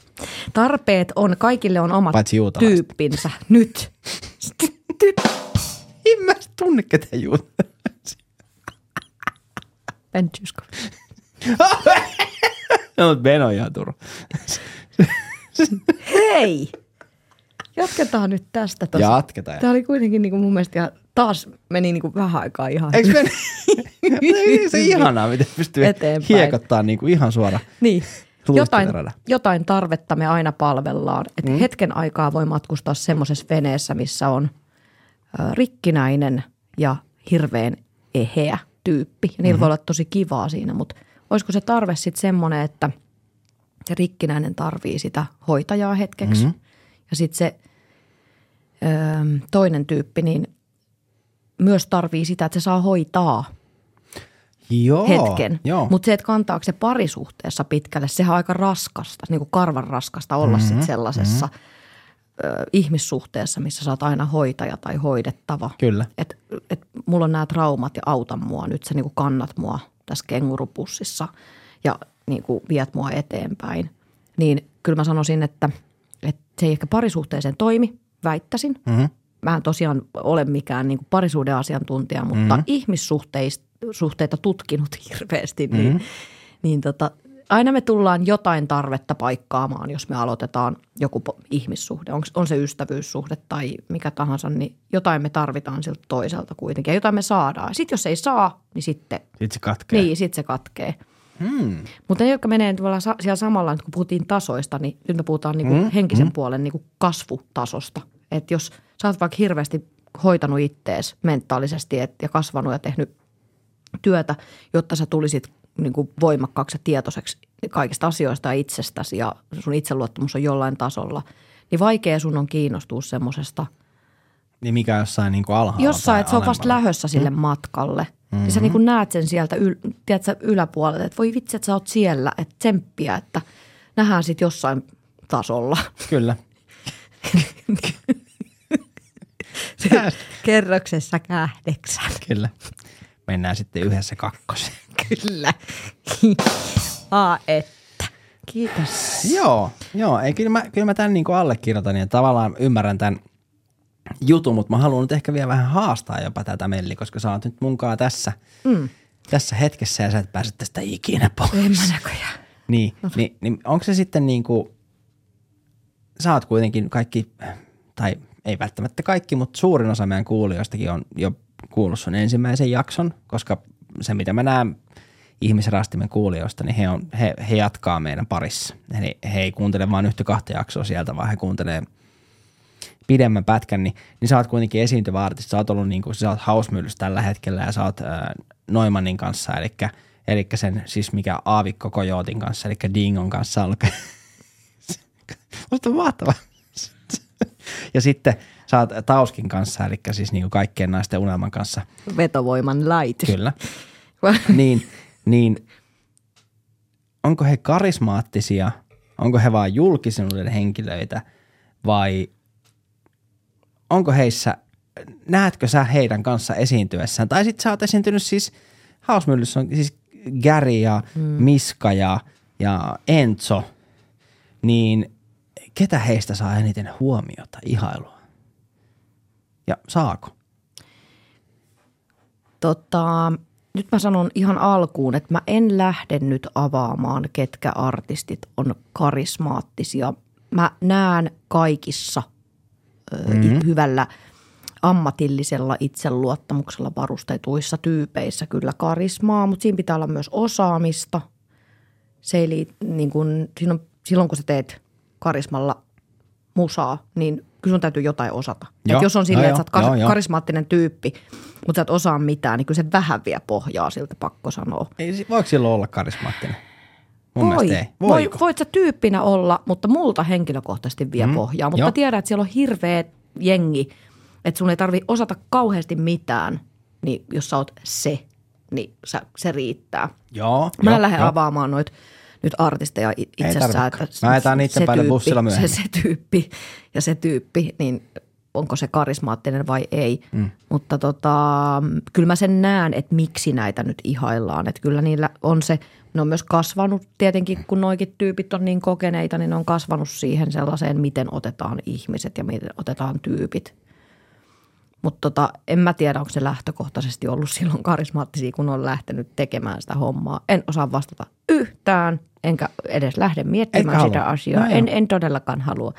Tarpeet on, kaikille on omat tyyppinsä. [laughs] Nyt. Nyt. [laughs] En mä tunne ketään juuta. [laughs] Ben Zyskowicz. No, Ben on ihan turha. Hei! Jatketaan nyt tästä. Tossa. Jatketaan. Tämä oli kuitenkin niinku mun mielestä ihan, taas meni niinku vähän aikaa ihan. Eikö mene? Ei se ihanaa, miten pystyy Eteenpäin. hiekottaa niin kuin ihan suora. Niin. Jotain, jotain tarvetta me aina palvellaan. Että mm. hetken aikaa voi matkustaa semmoisessa veneessä, missä on ö, rikkinäinen ja hirveän eheä tyyppi. Ja niillä mm-hmm. voi olla tosi kivaa siinä, mutta olisiko se tarve sitten semmoinen, että se rikkinäinen tarvii sitä hoitajaa hetkeksi. Mm-hmm. Ja sitten se ö, toinen tyyppi, niin myös tarvii sitä, että se saa hoitaa – Joo. hetken. Joo. Mutta se, että kantaako se parisuhteessa pitkälle, sehän on aika raskasta, niin kuin karvan raskasta olla mm-hmm. sit sellaisessa mm-hmm. ö, ihmissuhteessa, missä sä oot aina hoitaja tai hoidettava. Kyllä. Et, et mulla on nämä traumat ja auta mua, nyt sä niin kuin kannat mua tässä kengurupussissa ja niin kuin viet mua eteenpäin. Niin kyllä mä sanoisin, että, että se ei ehkä parisuhteeseen toimi, väittäisin. Mm-hmm. Mä en tosiaan ole mikään niin kuin parisuuden asiantuntija, mutta mm-hmm. ihmissuhteita tutkinut [laughs] hirveästi, niin, mm-hmm. niin tota, aina me tullaan jotain tarvetta paikkaamaan, jos me aloitetaan joku ihmissuhde. Onks, on se ystävyyssuhde tai mikä tahansa, niin jotain me tarvitaan siltä toiselta kuitenkin ja jotain me saadaan. Sitten jos ei saa, niin sitten, Sitten se katkee. niin, sitten se katkee. Hmm. Mutta ne, jotka menee tuolla sa- siellä samalla, kun puhuttiin tasoista, niin nyt me puhutaan niinku hmm. henkisen hmm. puolen niinku kasvutasosta. Että jos sä oot vaikka hirveästi hoitanut ittees mentaalisesti et, ja kasvanut ja tehnyt työtä, jotta sä tulisit niin kuin voimakkaaksi ja tietoiseksi kaikista asioista ja itsestäsi ja sun itseluottamus on jollain tasolla, niin vaikea sun on kiinnostua semmoisesta Niin mikä jossain niin kuin alhaalla jossain, että se on vasta lähössä sille mm. matkalle. Mm-hmm. Ja sä niin näet sen sieltä yl, tiedätkö, yläpuolelta, että voi vitsi, että sä oot siellä, että tsemppiä, että nähdään sitten jossain tasolla. Kyllä. [laughs] Kerroksessa kahdeksan. Kyllä. Mennään sitten yhdessä kakkoseen. Kyllä. [laughs] Aa, että. Kiitos. Joo, joo. Ei, kyllä, mä, kyllä mä tämän niin kuin allekirjoitan ja tavallaan ymmärrän tämän jutun, mutta mä haluan nyt ehkä vielä vähän haastaa jopa tätä Melli, koska sä oot nyt munkaan tässä, mm. tässä hetkessä ja sä et pääse tästä ikinä pois. En mä näköjään. Niin, niin, niin onko se sitten niin kuin, sä oot kuitenkin kaikki, tai ei välttämättä kaikki, mutta suurin osa meidän kuulijoistakin on jo kuullut sun ensimmäisen jakson, koska se mitä mä näen ihmisrastimen kuulijoista, niin he, on, he, he jatkaa meidän parissa. Eli he ei kuuntele vain yhtä kahta jaksoa sieltä, vaan he kuuntelee pidemmän pätkän, niin, niin sä oot kuitenkin esiintyvä artisti. Sä oot ollut niin kuin, sä oot Hausmyllyssä tällä hetkellä ja sä oot äh, Noimanin kanssa, eli, eli sen siis mikä Aavikko Kojootin kanssa, eli Dingon kanssa ollut. [laughs] Musta mahtavaa. [laughs] ja sitten sä oot Tauskin kanssa, eli siis niin kuin kaikkien naisten unelman kanssa. Vetovoiman lait. Kyllä. [laughs] niin, niin onko he karismaattisia, onko he vain julkisuuden henkilöitä vai onko heissä, näetkö sä heidän kanssa esiintyessään? Tai sitten sä oot esiintynyt siis, Hausmyllyssä on siis Gary ja mm. Miska ja, ja Enzo, niin ketä heistä saa eniten huomiota, ihailua? Ja saako? Tota, nyt mä sanon ihan alkuun, että mä en lähde nyt avaamaan, ketkä artistit on karismaattisia. Mä näen kaikissa mm-hmm. hyvällä ammatillisella itseluottamuksella varustetuissa tyypeissä kyllä karismaa, mutta siinä pitää olla myös osaamista. Se ei liit, niin kun, on, silloin kun sä teet karismalla musaa, niin kyllä sun täytyy jotain osata. Joo. Et jos on silleen, Joo, että sä oot kas- joo. karismaattinen tyyppi, mutta sä et osaa mitään, niin kyllä se vähän vie pohjaa siltä, pakko sanoa. Ei, voiko silloin olla karismaattinen? Mun Voi, ei. voi, voit sä tyyppinä olla, mutta multa henkilökohtaisesti vie Mm, pohjaa. Mutta joo. tiedän, että siellä on hirveä jengi, että sun ei tarvi osata kauheasti mitään, niin jos sä oot se, niin sä, se riittää. Joo. Mä joo, en lähde joo. avaamaan noit nyt artisteja itsessään. tarvitsekaan. Mä ajetaan niitten päälle bussilla se, myöhemmin. se tyyppi ja se tyyppi, niin onko se karismaattinen vai ei. Mm. Mutta tota, kyllä mä sen näen, että miksi näitä nyt ihaillaan. Että kyllä niillä on se, ne on myös kasvanut tietenkin, kun noikin tyypit on niin kokeneita, niin ne on kasvanut siihen sellaiseen, miten otetaan ihmiset ja miten otetaan tyypit. Mutta tota, en mä tiedä, onko se lähtökohtaisesti ollut silloin karismaattisia, kun on lähtenyt tekemään sitä hommaa. En osaa vastata yhtään, enkä edes lähde miettimään sitä halua. asiaa. No en, en todellakaan halua.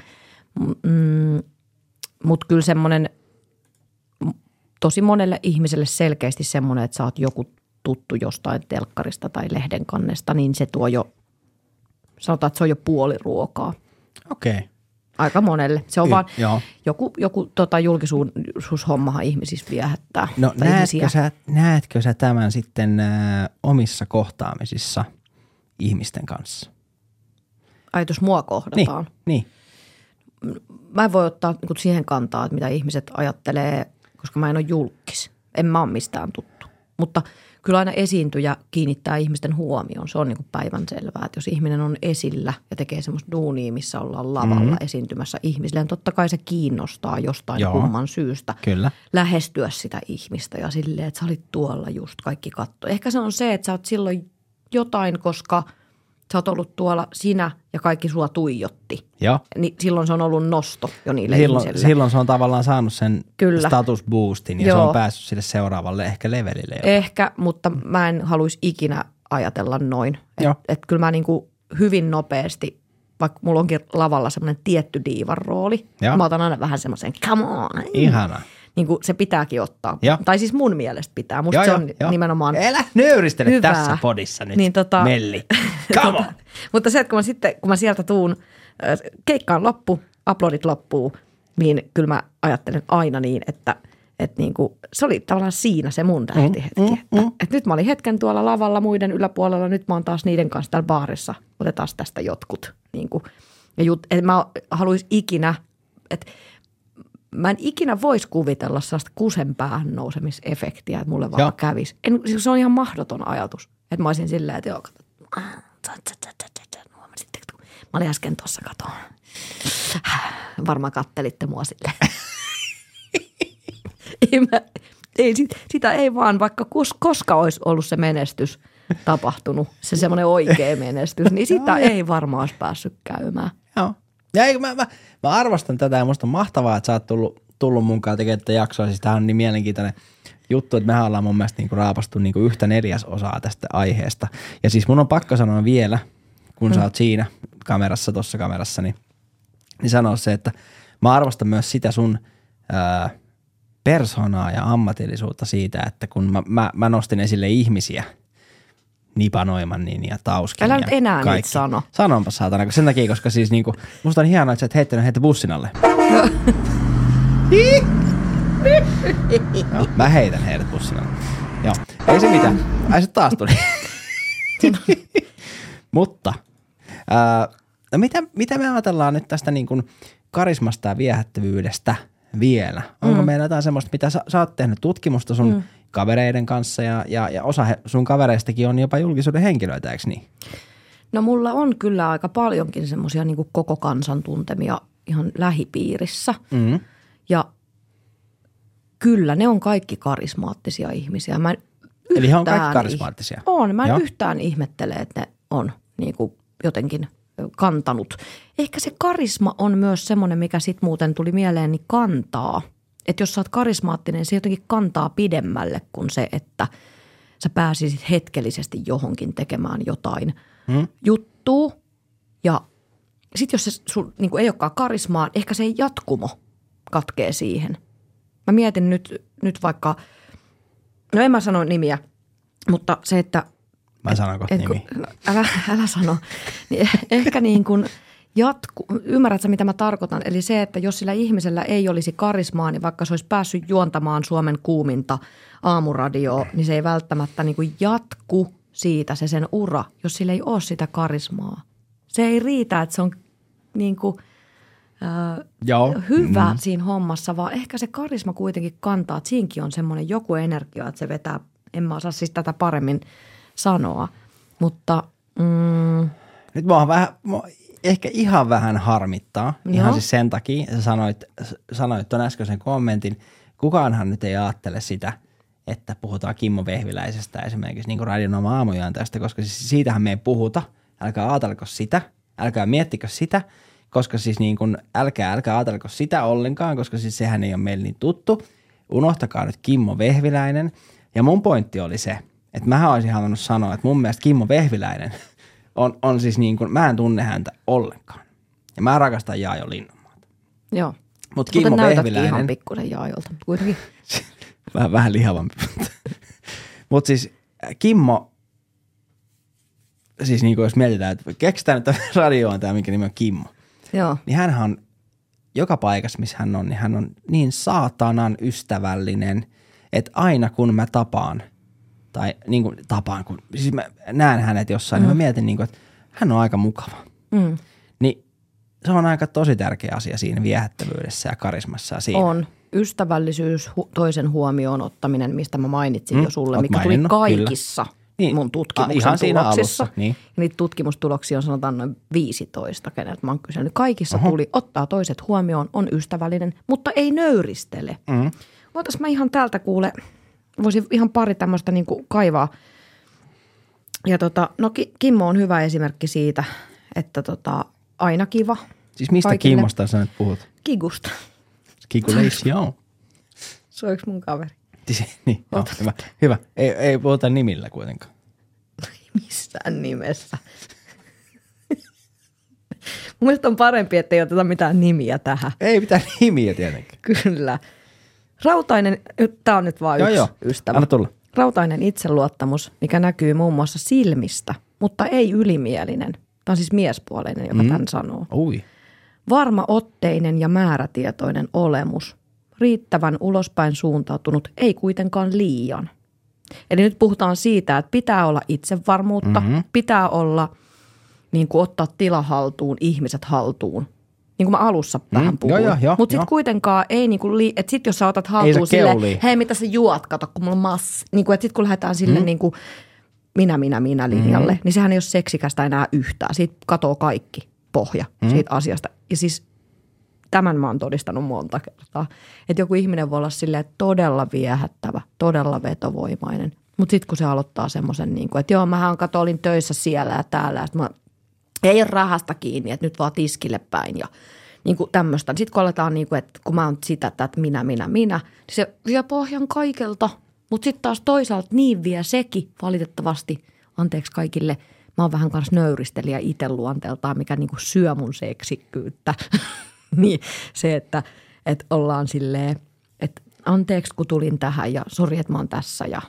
Mm, Mutta kyllä semmoinen tosi monelle ihmiselle selkeästi semmoinen, että sä oot joku tuttu jostain telkkarista tai lehden kannesta, niin se tuo jo, sanotaan, että se on jo puoli ruokaa. Okei. Okay. Aika monelle. Se on Y- vaan joo. joku, joku tota, julkisuushommahan ihmisissä viehättää. No ihmisiä. näetkö sä, näetkö sä tämän sitten äh, omissa kohtaamisissa ihmisten kanssa? Ai, jos mua Niin, kohdataan. niin. Mä en voi ottaa niin siihen kantaa, että mitä ihmiset ajattelee, koska mä en ole julkis. En mä ole mistään tuttu. Mutta kyllä aina esiintyjä kiinnittää ihmisten huomioon. Se on niin päivänselvää, että jos ihminen on esillä ja tekee semmoista duunia, missä ollaan lavalla mm. esiintymässä ihmisille, niin totta kai se kiinnostaa jostain. Joo. kumman syystä Kyllä. lähestyä sitä ihmistä ja silleen, että sä olit tuolla just kaikki katto. Ehkä se on se, että sä oot silloin jotain, koska sä oot ollut tuolla sinä ja kaikki sua tuijotti. Joo. Niin silloin se on ollut nosto jo niille Silloin, ihmisille. silloin se on tavallaan saanut sen Kyllä. status boostin ja se Joo. on päässyt sille seuraavalle ehkä levelille. jopa. Ehkä, mutta mä en haluaisi ikinä ajatella noin. Joo. Et, kyllä mä niinku hyvin nopeasti, vaikka mulla onkin lavalla semmoinen tietty diivan rooli, Joo. mä otan aina vähän semmoisen come on. Ihana. Niin kuin se pitääkin ottaa. Joo. Tai siis mun mielestä pitää. Musta se on nimenomaan Elä nöyristele hyvää. tässä podissa nyt, Niin tota- Melli. [laughs] Come on. Mutta se, että kun mä sitten, kun mä sieltä tuun, keikka on loppu, uploadit loppuu, niin kyllä mä ajattelen aina niin, että että niin kuin, se oli tavallaan siinä se mun tähtihetki. Mm, mm, että, että nyt mä olin hetken tuolla lavalla muiden yläpuolella, nyt mä oon taas niiden kanssa täällä baarissa. Otetaan tästä jotkut. Niin kuin, ja jut, että mä haluaisin ikinä, että mä en ikinä voisi kuvitella sellaista kusen päähän nousemisefektiä, että mulle vaan kävisi. En, siis se on ihan mahdoton ajatus. Että mä olisin silleen, että joo, kato, huomasitteko, kun mä olin äsken tuossa katoa. Varmaan kattelitte mua silleen. [laughs] ei, mä, ei, sit- sitä ei vaan, vaikka kos, koska olisi ollut se menestys tapahtunut, se semmoinen oikea menestys, niin sitä ei varmaan olisi päässyt käymään. Joo. Ja eikö mä, mä, mä, arvostan tätä ja musta on mahtavaa, että sä oot tullut, tullut mukaan tekemään tätä jaksoa. Siis tää on niin mielenkiintoinen juttu, että mehän ollaan mun mielestä niinku raapastu niinku yhtä neljäsosaa tästä aiheesta. Ja siis mun on pakko sanoa vielä, kun sä oot siinä kamerassa, tuossa kamerassa, niin, niin sanoa se, että mä arvostan myös sitä sun ää, persoonaa ja ammatillisuutta siitä, että kun mä, mä, mä nostin esille ihmisiä, Nipa Noimannin ja Tauskin Älä ja nyt enää niitä kaikki. sano. Sanonpa saatana, kun sen takia, koska siis niinku, musta on hienoa, että sä et heittänyt heitä bussin alle. Joo, mä heitän heidät bussin alle. Joo, ei se mitään. Ai se taas tuli. [laughs] Mutta ää, no mitä, mitä me ajatellaan nyt tästä niin kuin karismasta ja viehättävyydestä vielä? Onko mm. meillä jotain semmoista, mitä sä, sä oot tehnyt tutkimusta sun mm. Kavereiden kanssa ja, ja, ja osa sun kavereistakin on jopa julkisuuden henkilöitä, eikö niin? No mulla on kyllä aika paljonkin semmoisia niin koko kansan tuntemia ihan lähipiirissä. Mm. Ja kyllä ne on kaikki karismaattisia ihmisiä. Mä Eli he on kaikki karismaattisia? On. Mä en Joo. yhtään ihmettele, että ne on niin kuin jotenkin kantanut. Ehkä se karisma on myös semmoinen, mikä sit muuten tuli mieleen, niin kantaa. Että jos sä oot karismaattinen, se jotenkin kantaa pidemmälle kuin se, että sä pääsisit hetkellisesti johonkin tekemään jotain hmm? juttua. Ja sitten jos se sun niin ei olekaan karismaa, ehkä se jatkumo katkee siihen. Mä mietin nyt, nyt vaikka, no en mä sano nimiä, mutta se, että Mä sanon kohta et kun- nimi. no, älä, älä sano. Niin ehkä niin kuin, jatku, ymmärrätkö mitä mä tarkoitan? Eli se, että jos sillä ihmisellä ei olisi karismaa, niin vaikka se olisi päässyt juontamaan Suomen kuuminta aamuradioa, niin se ei välttämättä niin kuin jatku siitä se sen ura, jos sillä ei ole sitä karismaa. Se ei riitä, että se on niin kuin, Joo. hyvä mm. siinä hommassa, vaan ehkä se karisma kuitenkin kantaa. Että siinkin on semmoinen joku energia, että se vetää, en mä osaa siis tätä paremmin sanoa. Mutta mm, Nyt mua on vähän, mua ehkä ihan vähän harmittaa. Joo. Ihan siis sen takia, sä sanoit, sanoit tuon äskeisen kommentin. Kukaanhan nyt ei ajattele sitä, että puhutaan Kimmo Vehviläisestä esimerkiksi niin kuin Radionoma aamujaan tästä, koska siis siitähän me ei puhuta. Älkää ajatelko sitä, älkää miettikö sitä, koska siis niin kuin, älkää, älkää ajatelko sitä ollenkaan, koska siis sehän ei ole meille niin tuttu. Unohtakaa nyt Kimmo Vehviläinen. Ja mun pointti oli se, että mä olisin halunnut sanoa, että mun mielestä Kimmo Vehviläinen [laughs] on, on siis niin kuin, mä en tunne häntä ollenkaan. Ja mä rakastan Jaajo Linnanmaata. joo. Mutta Kimmo Vehviläinen, ihan pikkusen jaajolta, kuitenkin. [laughs] vähän, vähän lihavampi. [laughs] Mutta siis äh, Kimmo, siis niin kuin jos mietitään, että keksitään, että [laughs] radio on tämä, minkä nimi on Kimmo, Joo, niin hän on joka paikassa, missä hän on, niin hän on niin saatanan ystävällinen, että aina kun mä tapaan, tai niin kuin tapaan, kun siis mä näen hänet jossain, mm. niin mä mietin, niin kuin, että hän on aika mukava. mm, Niin se on aika tosi tärkeä asia siinä viehättävyydessä ja karismassa ja siinä. on. Ystävällisyys, hu- toisen huomioon ottaminen, mistä mä mainitsin Mm, jo sulle, oot mikä maininnut, tuli kyllä. kaikissa Niin, mun a- tutkimuksen ihan siinä tuloksissa. alussa, niin. Ja niitä tutkimustuloksia on sanotaan noin 15, keneltä mä oon kysynyt. Kaikissa Oho. tuli, ottaa toiset huomioon, on ystävällinen, mutta ei nöyristele. Mm. Ootas mä ihan täältä kuule, voisin ihan pari tämmöistä niin kaivaa. Ja tota, no Ki- Kimmo on hyvä esimerkki siitä, että tota, aina kiva. Siis mistä Kaikille. Kimmosta sä nyt puhut? Kigusta. Kikulation. [laughs] Se on yksi mun kaveri. niin, joo, hyvä. hyvä. Ei, ei puhuta nimillä kuitenkaan. Missään nimessä. Mun mielestä on parempi, että ei oteta mitään nimiä tähän. Ei mitään nimiä tietenkin. Kyllä. Rautainen, tämä on nyt vain yksi joo. ystävä. Anna tulla. Rautainen itseluottamus, mikä näkyy muun muassa silmistä, mutta ei ylimielinen. Tämä on siis miespuolinen, joka mm. tämän sanoo. Ui. Varma otteinen ja määrätietoinen olemus. Riittävän ulospäin suuntautunut, ei kuitenkaan liian. Eli nyt puhutaan siitä, että pitää olla itsevarmuutta, mm-hmm. pitää olla niin kuin ottaa tila haltuun, ihmiset haltuun. Niin kuin mä alussa mm, vähän puhuin. Mutta sitten kuitenkaan ei niin kuin, li- että sit jos sä otat haltuun keulii. hei mitä sä juot, kato kun mulla on mass. Niin kuin, että sit kun lähdetään sille mm. niin kuin minä, minä, minä linjalle, mm. niin sehän ei ole seksikästä enää yhtään. Siitä katoo kaikki pohja mm. siitä asiasta. Ja siis tämän mä oon todistanut monta kertaa. Että joku ihminen voi olla silleen todella viehättävä, todella vetovoimainen. Mutta sitten kun se aloittaa semmoisen, niin kuin, että joo, mähän kato, olin töissä siellä ja täällä. Että mä, ei ole rahasta kiinni, että nyt vaan tiskille päin ja niin kuin tämmöistä. Sitten kun aletaan, niin kuin, että kun mä oon sitä, että minä, minä, minä, niin se vie pohjan kaikelta. Mutta sitten taas toisaalta niin vie sekin valitettavasti, anteeksi kaikille, mä oon vähän kanssa nöyristelijä itse luonteeltaan, mikä niin kuin syö mun seksikkyyttä. [laughs] niin se, että, että ollaan silleen, että anteeksi kun tulin tähän ja sori, että mä oon tässä ja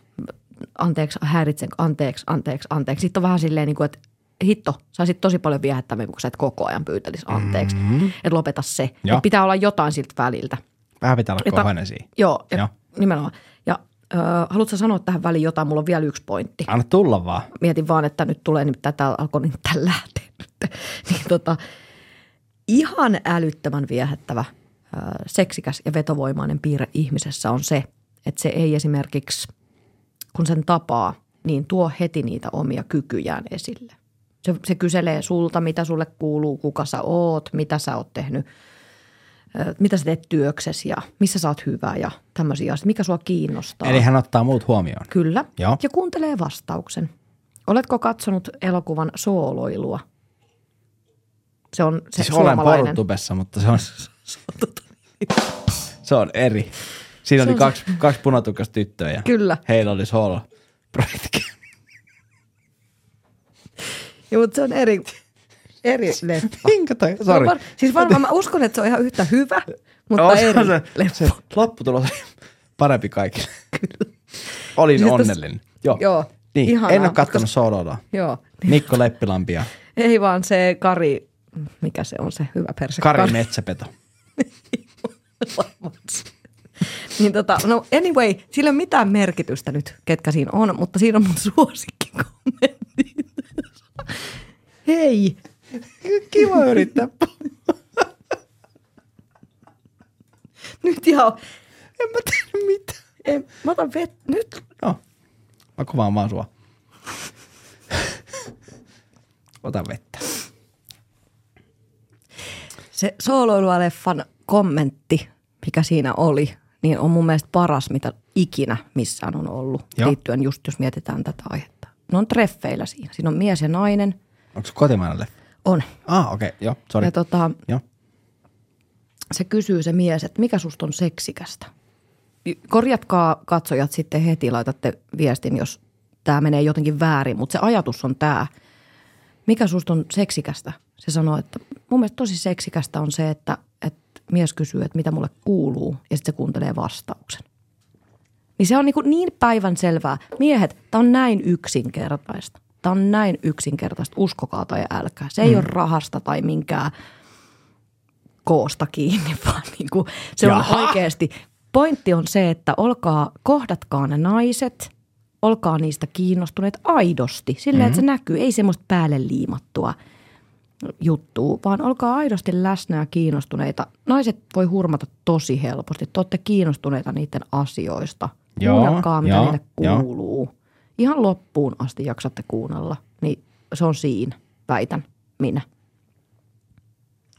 anteeksi, häiritsen, anteeksi, anteeksi, anteeksi. Sitten on vähän silleen niin kuin, että hitto, saisit tosi paljon viehättävämmin, kun sä et koko ajan pyytelisi anteeksi. Mm-hmm. Että lopeta se. Joo. Et pitää olla jotain siltä väliltä. Vähän pitää olla Että- kohainen siinä. Joo, ja Joo. nimenomaan. Ja ö, haluatko sanoa tähän väliin jotain? Mulla on vielä yksi pointti. Anna tulla vaan. Mietin vaan, että nyt tulee nimittäin, täällä alkoi nimittäin lähteä nyt. [laughs] Niin tota, ihan älyttömän viehättävä, ö, seksikäs ja vetovoimainen piirre ihmisessä on se, että se ei esimerkiksi, kun sen tapaa, niin tuo heti niitä omia kykyjään esille. Se, se kyselee sulta, mitä sulle kuuluu, kuka sä oot, mitä sä oot tehnyt, mitä sä teet työksesi ja missä sä oot hyvä ja tämmöisiä asioita, mikä sua kiinnostaa. Eli hän ottaa muut huomioon. Kyllä. Joo. Ja kuuntelee vastauksen. Oletko katsonut elokuvan Sooloilua? Se on se Siis olen. Portubessa, mutta se on, se on eri. Siinä Se oli on kaksi, kaksi punatukasta tyttöä ja Kyllä. heillä oli solo projekti. Joo, mutta se on eri, eri [laughs] leffa. Minkä tai? Sori. var- siis varmaan mä uskon, että se on ihan yhtä hyvä, mutta No, eri se, leffa. se lopputulos oli parempi kaikille. Olin Siis onnellinen. Joo. Joo, Niin, ihanaa, en ole kattonut Solola. Joo. Mikko Leppilampia. Ei vaan se Kari, mikä se on se hyvä perse? Kari Metsäpeto. [laughs] Niin tota, no anyway, sillä ei ole mitään merkitystä nyt, ketkä siinä on, mutta siinä on mun suosikkikommentti. Hei, Kiva yrittää. nyt ihan, En mä tiedä mitään. en, mä otan vet, nyt. No, mä kovaan vaan sua. Ota vettä. Se sooloilua-leffan kommentti, mikä siinä oli, niin on mun mielestä paras, mitä ikinä missään on ollut, Joo. liittyen just jos mietitään tätä aihetta. Ne on treffeillä siinä. Siinä on mies ja nainen. Onko se kotimainen leffa? On. Ah, okei, okay. joo, sori. Ja tota, Joo. se kysyy se mies, että mikä susta on seksikästä. Korjatkaa katsojat sitten heti, laitatte viestin, jos tämä menee jotenkin väärin, mutta se ajatus on tämä. Mikä susta on seksikästä? Se sanoo, että mun mielestä tosi seksikästä on se, että, että mies kysyy, että mitä mulle kuuluu ja sitten se kuuntelee vastauksen. Niin se on niin, kuin niin päivän selvää. Miehet, tämä on näin yksinkertaista. Tämä on näin yksinkertaista, uskokaa tai älkää. Se ei mm. ole rahasta tai minkään koosta kiinni, [laughs] vaan niin kuin se Jaha. on oikeasti. Pointti on se, että olkaa, kohdatkaa ne naiset, olkaa niistä kiinnostuneet aidosti. Silleen, mm-hmm. että se näkyy, ei semmoista päälle liimattua juttua, vaan olkaa aidosti läsnä ja kiinnostuneita. Naiset voi hurmata tosi helposti. Te olette kiinnostuneita niiden asioista. Joo, Kuunnelkaa, mitä joo, niille joo. kuuluu. Ihan loppuun asti jaksatte kuunnella. Niin se on siinä, väitän minä.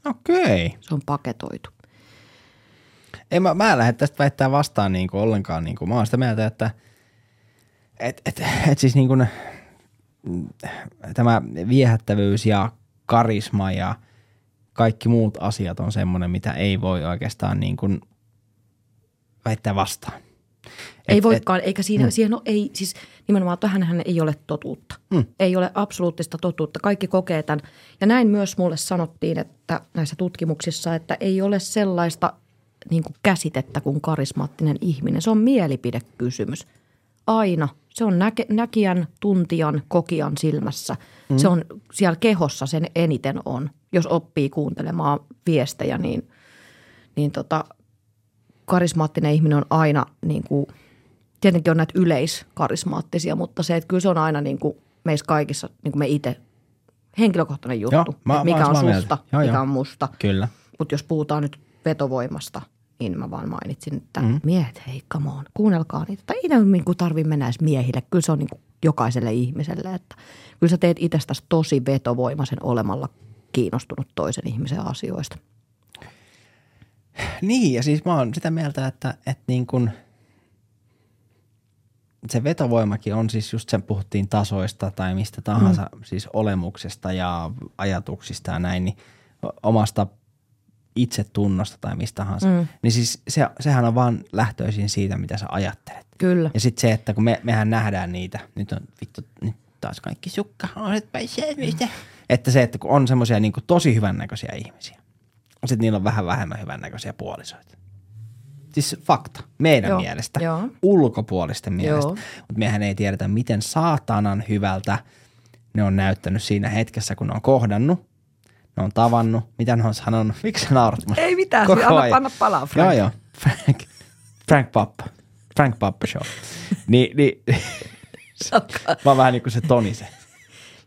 Okei. Okay. Se on paketoitu. Ei, mä, mä en lähde tästä väittää vastaan niinku ollenkaan. Niinku. Mä oon sitä mieltä, että et, et, et siis niinku, ne- tämä viehättävyys ja karisma ja kaikki muut asiat on semmoinen, mitä ei voi oikeastaan niinku väittää vastaan. Ei Et- voikaan, eikä siinä, mm. siihen ole, ei, siis nimenomaan tähänhän ei ole totuutta. Mm. Ei ole absoluuttista totuutta. Kaikki kokee tämän. Ja näin myös mulle sanottiin, että näissä tutkimuksissa, että ei ole sellaista niin kuin käsitettä kuin karismaattinen ihminen. Se on mielipidekysymys. Aina. Se on näke, näkijän, tuntijan, kokijan silmässä. Mm. Se on siellä kehossa sen eniten on. Jos oppii kuuntelemaan viestejä, niin, niin tota, karismaattinen ihminen on aina niin kuin, tietenkin on näitä yleiskarismaattisia, mutta se, että kyllä se on aina niin kuin meissä kaikissa, niin kuin me itse, henkilökohtainen juttu, Joo, mä- mä mikä oon on susta. Joo, mikä joo. on musta. Kyllä. Mutta jos puhutaan nyt vetovoimasta, niin mä vaan mainitsin, että mm. miehet, hei, come on, kuunnelkaa niitä. Tai ei niin tarvitse mennä edes miehille, kyllä se on niin kuin jokaiselle ihmiselle, että kyllä sä teet itsestäsi tosi vetovoimaisen olemalla kiinnostunut toisen ihmisen asioista. Niin, ja siis mä oon sitä mieltä, että, että niin kun se vetovoimakin on siis just sen puhuttiin tasoista tai mistä tahansa, mm. siis olemuksesta ja ajatuksista ja näin, niin omasta itsetunnosta tai mistä tahansa. Mm. Niin siis se, sehän on vaan lähtöisin siitä, mitä sä ajattelet. Kyllä. Ja sitten se, että kun me, mehän nähdään niitä, nyt on vittu, nyt taas kaikki sukka, olet pääsee mistä. Että se, että kun on semmoisia niin tosi hyvännäköisiä ihmisiä, sitten niillä on vähän vähemmän hyvännäköisiä puolisoita. Siis fakta, meidän Joo, mielestä, joo. ulkopuolisten mielestä. Joo. Mutta mehän ei tiedetä, miten saatanan hyvältä ne on näyttänyt siinä hetkessä, kun ne on kohdannut. Ne on tavannut, mitä ne on sanonut, [laughs] miksi sä naurat? Ei mitään, Koko anna- ajan. anna palaa, Frank. Joo, joo. Frank, Frank Pappa. Frank Pappa Show. [laughs] Ni, Alkaa. mä oon vähän niin kuin se Toni se.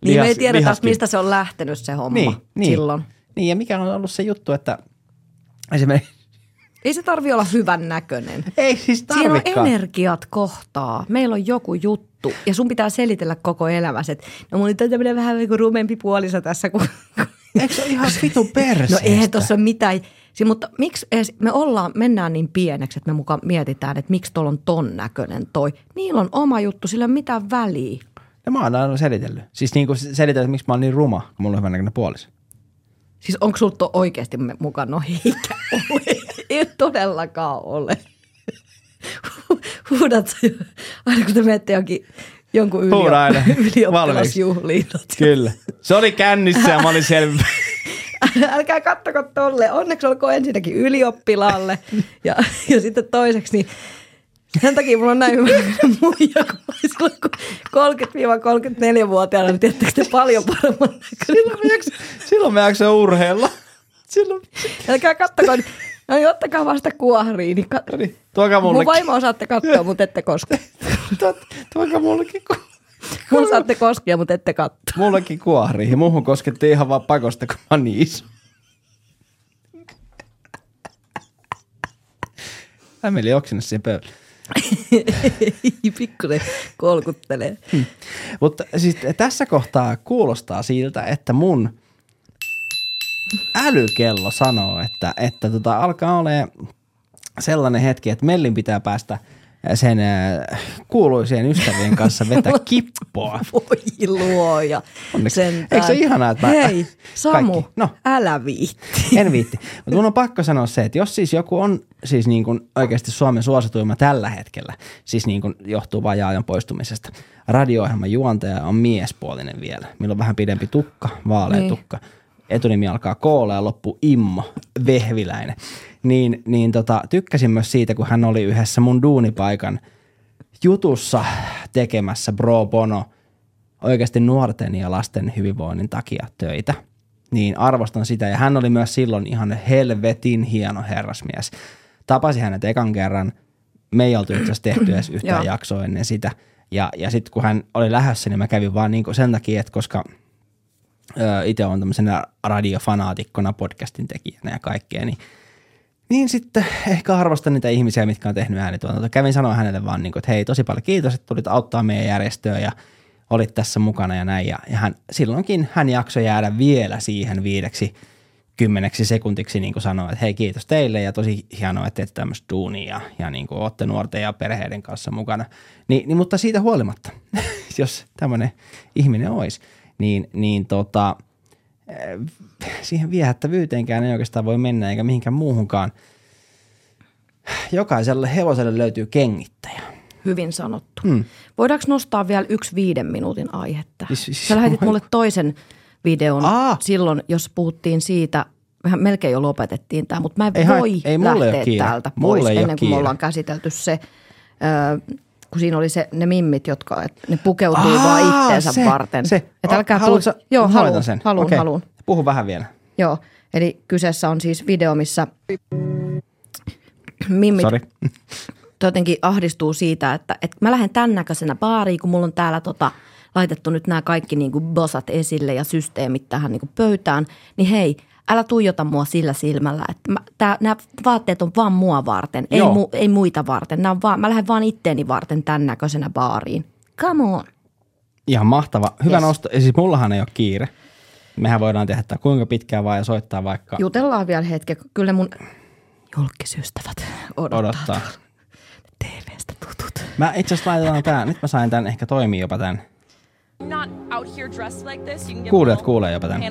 Niin me ei Lihas- tiedetä, lihaskin- mistä se on lähtenyt se homma niin, niin. silloin. Niin, ja mikä on ollut se juttu, että esimerkiksi, Ei se tarvi olla hyvän näköinen. ei siis Siinä on energiat kohtaa. Meillä on joku juttu ja sun pitää selitellä koko elämässä, että no mun nyt on tämmöinen vähän niin kuin rumempi puoliso tässä. Kun... Eikö se ole ihan vitun perseestä? No eihän tuossa ole mitään. Si, mutta miksi edes, me ollaan, mennään niin pieneksi, että me mukaan mietitään, että miksi tuolla on ton näköinen toi. Niillä on oma juttu, sillä ei ole mitään väliä. No mä oon aina selitellyt. Siis niin kuin selitellyt, että miksi mä oon niin ruma, kun mulla on hyvännäköinen puoliso. Siis onko sulla to oikeasti mukaan? No eikä ole. Ei todellakaan ole. Huudat sä aina kun te menette jonkin, jonkun [laughs] ylioppilasjuhliin. Kyllä. Se oli kännissä ja mä olin selvä. [laughs] Älkää kattoko tolle. Onneksi olkoon ensinnäkin ylioppilaalle. Ja, ja sitten toiseksi, niin Sen takia mulla on näin hyvä muija, kun mä silloin kun 30-34-vuotiaana, niin tiedättekö te paljon paremman näköinen. Silloin me jaksaa urheilla. Silloin, Älkää kattoko, niin- no niin, ottakaa vasta kuohriin. Niin kat- niin, tuokaa Mun mullekin. vaimo osaatte katsoa, mutta ette koske. Tuokaa mullekin, ku- Mun saatte koskea, mutta ette katsoa. mullekin kuohriin. Muuhun koskettiin ihan vaan pakosta, kun mä niin iso. Mä meni oksenne siihen pöydälle. Pikkusen kolkuttelee. Mutta siis tässä kohtaa kuulostaa siltä, että mun älykello sanoo, että, että tota, alkaa olemaan sellainen hetki, että Mellin pitää päästä sen äh, kuuluisien ystävien kanssa vetää [laughs] kippoa. Voi luoja. Onneksi. Sentään. Eikö se ihanaa, että mä- Hei, [laughs] Samu, Kaikki. No. älä viitti. En viitti. Mutta mun on pakko sanoa se, että jos siis joku on siis niin kuin oikeasti Suomen suosituimma tällä hetkellä, siis niin kuin johtuu vaan Jaajon poistumisesta, radio-ohjelman juontaja on miespuolinen vielä. Millä on vähän pidempi tukka, vaalea Niin. tukka. Etunimi alkaa Koola ja loppu Immo, Vehviläinen. Niin, niin tota, tykkäsin myös siitä, kun hän oli yhdessä mun duunipaikan jutussa tekemässä Bro Bono oikeasti nuorten ja lasten hyvinvoinnin takia töitä. Niin arvostan sitä. Ja hän oli myös silloin ihan helvetin hieno herrasmies. Tapasin hänet ekan kerran. Me ei oltu itse asiassa tehty edes [clears throat] yhtään jaksoa ennen sitä. Ja, ja sitten kun hän oli lähdössä, niin mä kävin vaan niin sen takia, että koska itse on tämmöisenä radiofanaatikkona, podcastin tekijänä ja kaikkea, niin niin sitten ehkä arvostan niitä ihmisiä, mitkä on tehnyt äänituotantoa. Kävin sanoa hänelle vaan, niin kuin, että hei, tosi paljon kiitos, että tulit auttaa meidän järjestöä ja olit tässä mukana ja näin. Ja, ja hän, silloinkin hän jaksoi jäädä vielä siihen viideksi kymmeneksi sekuntiksi niin kuin sanoi, että hei kiitos teille ja tosi hienoa, että teette tämmöistä duunia ja, ja niin kuin olette nuorten ja perheiden kanssa mukana. Ni, niin, mutta siitä huolimatta, [laughs] jos tämmöinen ihminen olisi, niin, niin tota, siihen viehättävyyteenkään ei oikeastaan voi mennä eikä mihinkään muuhunkaan. Jokaiselle hevoselle löytyy kengittäjä. Hyvin sanottu. Hmm. Voidaanko nostaa vielä yksi viiden minuutin aihetta? Siis- siis- Sä lähetit mulle toisen videon Aa. silloin, jos puhuttiin siitä, mehän melkein jo lopetettiin tämä, mutta mä en Ei voi ei, lähteä täältä pois ole ennen kuin me ollaan käsitelty se, ö, kun siinä oli se, ne mimmit, jotka et ne pukeutuu Aa, vaan itteensä se, varten. Se. Et älkää Haluatko tuu- Joo, haluun, sen. haluun, Okei. haluun. Puhu vähän vielä. Joo, eli kyseessä on siis video, missä mimmit Sori. jotenkin ahdistuu siitä, että, että mä lähden tämän näköisenä baariin, kun mulla on täällä tota, laitettu nyt nämä kaikki niin kuin bosat esille ja systeemit tähän niin kuin pöytään, niin hei, älä tuijota mua sillä silmällä, että mä, tää, nämä vaatteet on vaan mua varten, ei, Joo. mu, ei muita varten. Nämä on vaan, mä lähden vaan itteeni varten tämän näköisenä baariin. Come on. Ihan mahtava. Hyvä Yes. nosto. Ja siis mullahan ei ole kiire. Mehän voidaan tehdä tämä kuinka pitkään vaan ja soittaa vaikka Jutellaan vielä hetki, kun kyllä mun julkisystävät odottaa, odottaa. TVstä tutut. Mä itse asiassa laitetaan tää. Nyt mä sain tän ehkä toimii jopa tän. not out here dressed like this. You can give Kuulijat kuulee jopa tän.